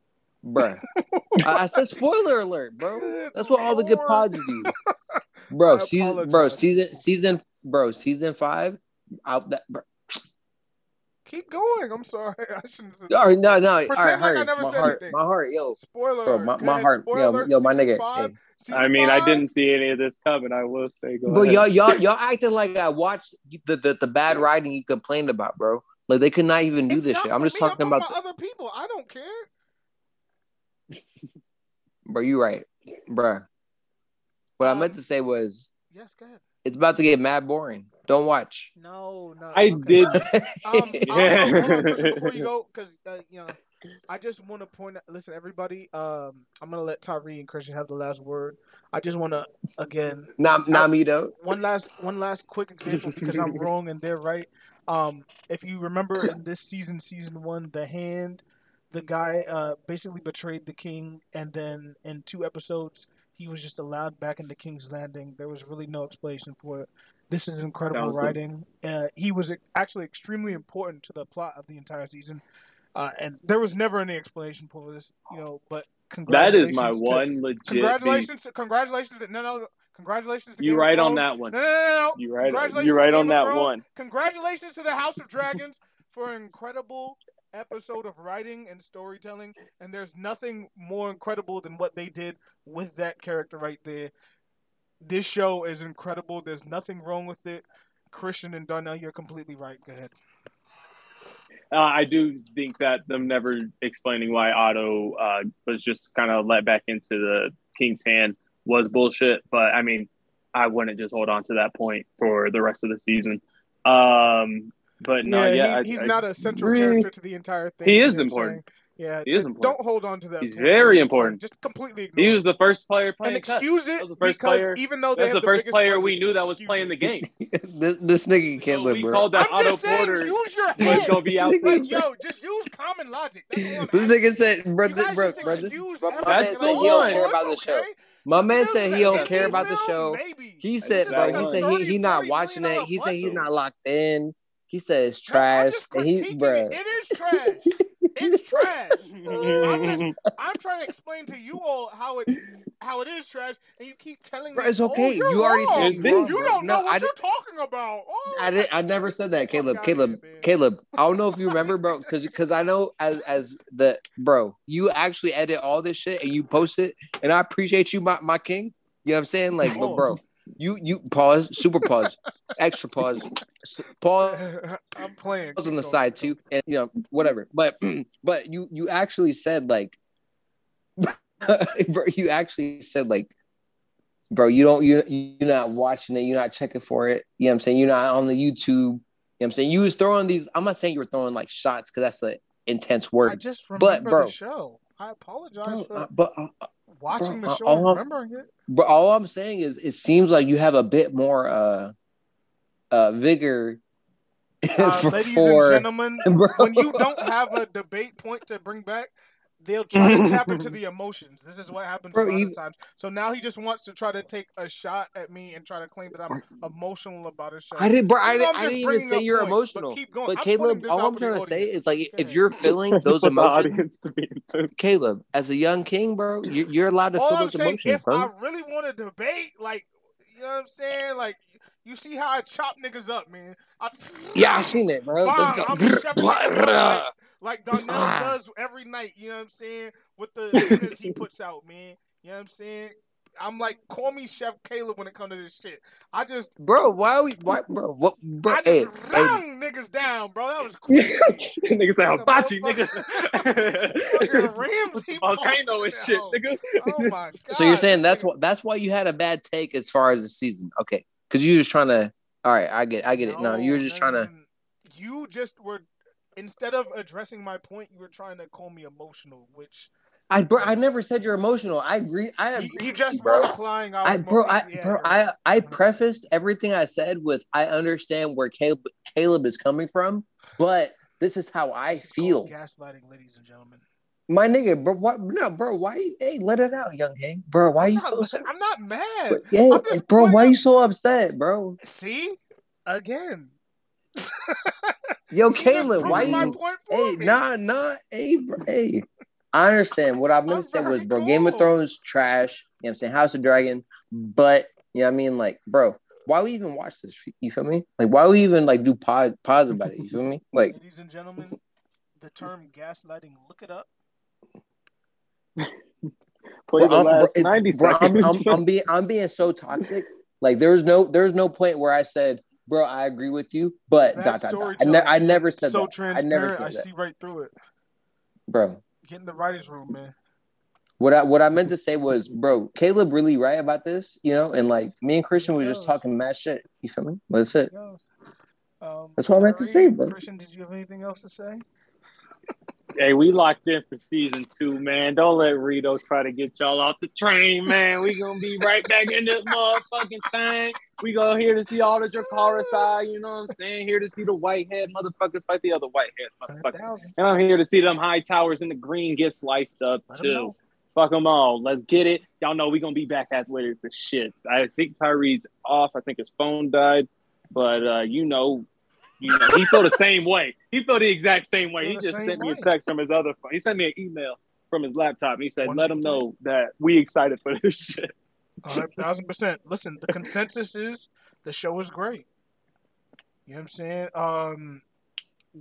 bruh I, I said spoiler alert bro that's what all the good pods do bro I season bro season season bro season five out that bro. Keep going. I'm sorry. I shouldn't have said all right no no all Pretend right like I never my said heart anything. my heart yo Spoiler. bro my, my heart Spoiler yo, alert, yo my nigga five. hey. I mean, I didn't see any of this coming. I will say, go But ahead. y'all, y'all, y'all acting like I watched the, the the bad writing you complained about, bro. Like they could not even do It's this shit. I'm for just me, talking about, other people. I don't care. bro. You right, bro. What I Um, meant to say was, Yes, go ahead. It's about to get mad boring. Don't watch. No, no. I okay. did. Um, Yeah. also, hold on, Christian, before you go, because uh, you know, I just want to point. out Listen, everybody. Um, I'm gonna let Tyree and Christian have the last word. I just want to again not, not me though. one last one last quick example because I'm wrong and they're right. Um, if you remember in this season, season one, the hand, the guy uh basically betrayed the king, and then in two episodes he was just allowed back into King's Landing. There was really no explanation for it. This is incredible writing. Uh, he was actually extremely important to the plot of the entire season, uh, and there was never any explanation for this. You know, but congratulations. That is my to- one legit. Congratulations! To, congratulations! To, no, no, congratulations! To You right on that one. No, no, no, no. You right. You right on that one. Congratulations to the House of Dragons for an incredible episode of writing and storytelling. And there's nothing more incredible than what they did with that character right there. This show is incredible. There's nothing wrong with it. Christian and Darnell, you're completely right. Go ahead. Uh, I do think that them never explaining why Otto uh, was just kind of let back into the King's hand was bullshit. But I mean, I wouldn't just hold on to that point for the rest of the season. Um, but no, yeah, yeah, he, I- he's I not a central really- character to the entire thing. He you is know important. Yeah, He is important. Don't hold on to that. He's very you know what I'm important. Just completely ignore He was the first player playing chess. excuse That it the first because player- even though they That's have the first player budget, we knew that was playing it. the game. this, this nigga can't So live, we bro. called that I'm Otto just saying, Porter use your was head. gonna be out Like, yo, just use common logic. That's all I'm This nigga said, bro, You this, guys bro, just bro, this, excuse bro, my man That's said the he don't one. care about the show. My man said he don't care about the show. He said, bro, he said he, 30, he not watching it. He said he's not locked in. He says it's No, I'm trash. just And he, bro, it. It is trash. It's trash. I'm just I'm trying to explain to you all how it's how it is trash, and you keep telling Bro, me, it's "Oh, okay. you're You already wrong. said It's you're wrong. You don't know No, what I, you're talking about." Oh, I didn't. I never said that, Caleb. Caleb. here. Caleb. I don't know if you remember, bro, because because I know as as the bro, you actually edit all this shit and you post it, and I appreciate you, my, my king. You know what I'm saying? Like, but bro, you you pause, super pause, extra pause, pause I'm playing. Pause on the side too, and you know whatever. But but you you actually said like, bro, you actually said like, bro, you don't you you're not watching it, you're not checking for it. You know what I'm saying? You're not on the YouTube. You know what I'm saying? You was throwing these. I'm not saying you were throwing like shots because that's an intense word. I just But, remember bro. the show. I apologize Bro, for but uh, watching bro, the uh, show all remembering it. but all I'm saying is, it seems like you have a bit more uh uh vigor Uh, for, ladies for- and gentlemen, bro. when you don't have a debate point to bring back, they'll try to tap into the emotions. This is what happens Bro, a lot you- of times. So now he just wants to try to take a shot at me and try to claim that I'm emotional about a show. I didn't, bro. I didn't, I'm I just didn't even say you're points, emotional. But keep going. But I'm Caleb, all I'm trying to say is like, Go if you're feeling those want the emotions, audience to be into. Caleb, as a young king, bro, you, you're allowed to All feel I'm those saying, emotions, if bro. I really want to debate, like, you know what I'm saying? Like, you see how I chop niggas up, man. I, yeah, I seen it, bro. Let's Bang, go. I'm shoving niggas up like, like Darnell does every night, you know what I'm saying? With the dinners he puts out, man. You know what I'm saying? I'm like, call me Chef Caleb when it comes to this shit. I just, bro, why are we? Why, bro? What, bro? I Hey, just hey, rung niggas down, bro. That was crazy. niggas say hibachi, Fucking nigga. Ramsey Volcano and shit, down. nigga. Oh my god. so you're saying that's what? That's why you had a bad take as far as the season, okay? Because you just trying to. All right, I get, I get it. No, you were just trying to. You just were instead of addressing my point, you were trying to call me emotional, which I, bro, I never said you're emotional. I agree. I you, agree. you with just bro. were implying I I, bro, I, yeah, bro. I, I prefaced everything I said with I understand where Caleb, Caleb is coming from, but this is how I This feel. gaslighting, ladies and gentlemen. My nigga, bro, what? No, bro, why? you- Hey, let it out, young king, bro. Why I'm you not, so? I'm not mad. Bro, yeah, bro, why pointing you so upset, bro? See, again. Yo, You Caleb, proved why my you? point for Hey, me. nah, nah, hey, bro, hey. I understand. What I meant I'm to say was, very bro, Game of. Thrones trash. You know what I'm saying? House of Dragon, but you know what I mean? Like, bro, why we even watch this? You feel me? Like, why we even like do pause pause about it? You feel me? Like, Ladies and gentlemen, the term gaslighting, look it up. Play bro, the I'm, last it- 90 bro, I'm. I'm, I'm being I'm being so toxic. Like, there's no there's no point where I said, bro, I agree with you, but dot dot dot. I, ne- I never said so that. I transparent. never I, said that, I see right through it. bro. Get in the writers' room, man. What I what I meant to say was, bro, Caleb really right about this, you know, and like me and Christian were just talking mad shit. You feel me? That's it. Um, That's what I meant to say, bro. Christian, did you have anything else to say? Hey, we locked in for season two, man. Don't let Rito try to get y'all off the train, man. We gonna be right back in this motherfucking thing. We go here to see all the Drakara side, you know what I'm saying? Here to see the whitehead motherfuckers fight the other whitehead motherfuckers. And I'm here to see them Hightowers in the green get sliced up too. Fuck them all. Let's get it. Y'all know we gonna be back at with the shits. I think Tyree's off. I think his phone died, but uh, you know, you know, he felt the same way. He felt the exact same way. Feel He just same sent me a text from his other phone. He sent me an email from his laptop. And he said, One "Let him know that we excited for this shit." A hundred thousand percent. Listen, the consensus is the show is great. You know what I'm saying? Um,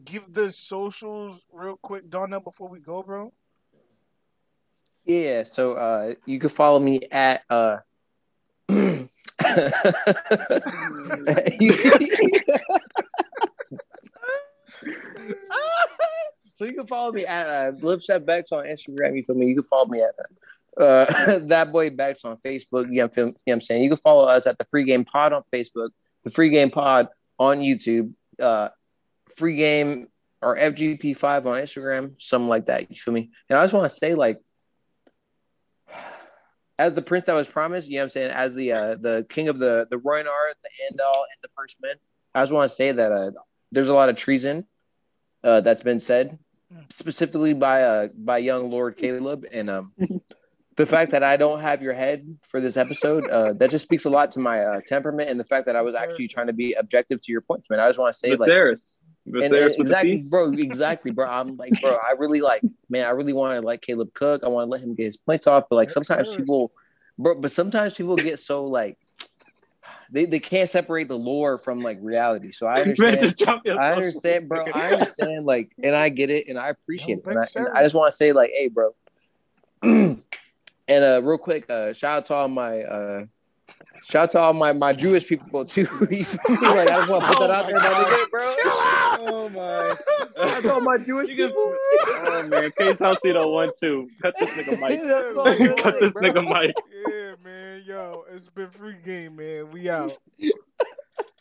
give the socials real quick, Darnell, before we go, bro. Yeah, so uh, you can follow me at uh, you- so you can follow me at uh, Lip Chef Bex on Instagram. You feel me? You can follow me at uh, that boy Bex on Facebook. You know, you know what I'm saying? You can follow us at the Free Game Pod on Facebook, the Free Game Pod on YouTube, uh, Free Game or FGP5 on Instagram, something like that. You feel me? And I just want to say, like, as the prince that was promised, you know what I'm saying, as the uh, the king of the the Rhoynar, the Andal, and the first men, I just want to say that uh, there's a lot of treason uh, that's been said, specifically by uh by young Lord Caleb, and um the fact that I don't have your head for this episode, uh, that just speaks a lot to my uh, temperament and the fact that I was actually trying to be objective to your points, man. I just want to say, like, Viserys. and, and with the exactly, bro, exactly, bro. I'm like, bro, I really like, man, I really want to like Caleb Cook. I want to let him get his points off, but like sometimes people, bro, but sometimes people get so like, they, they can't separate the lore from like reality. So I understand. just I understand, bro. I understand, like, and I get it, and I appreciate it. And I, and I just want to say, like, hey, bro. and uh, real quick, uh, shout out to all my uh, shout out to all my my Jewish people too. You feel me? like, I just want to put that out there, my nigga, bro. Oh my! Shout out to all my Jewish can- people. oh man, Case Salcedo one two. Cut this nigga mic. That's all good, Cut this nigga mic. Man. Yo, it's been free game, man. We out.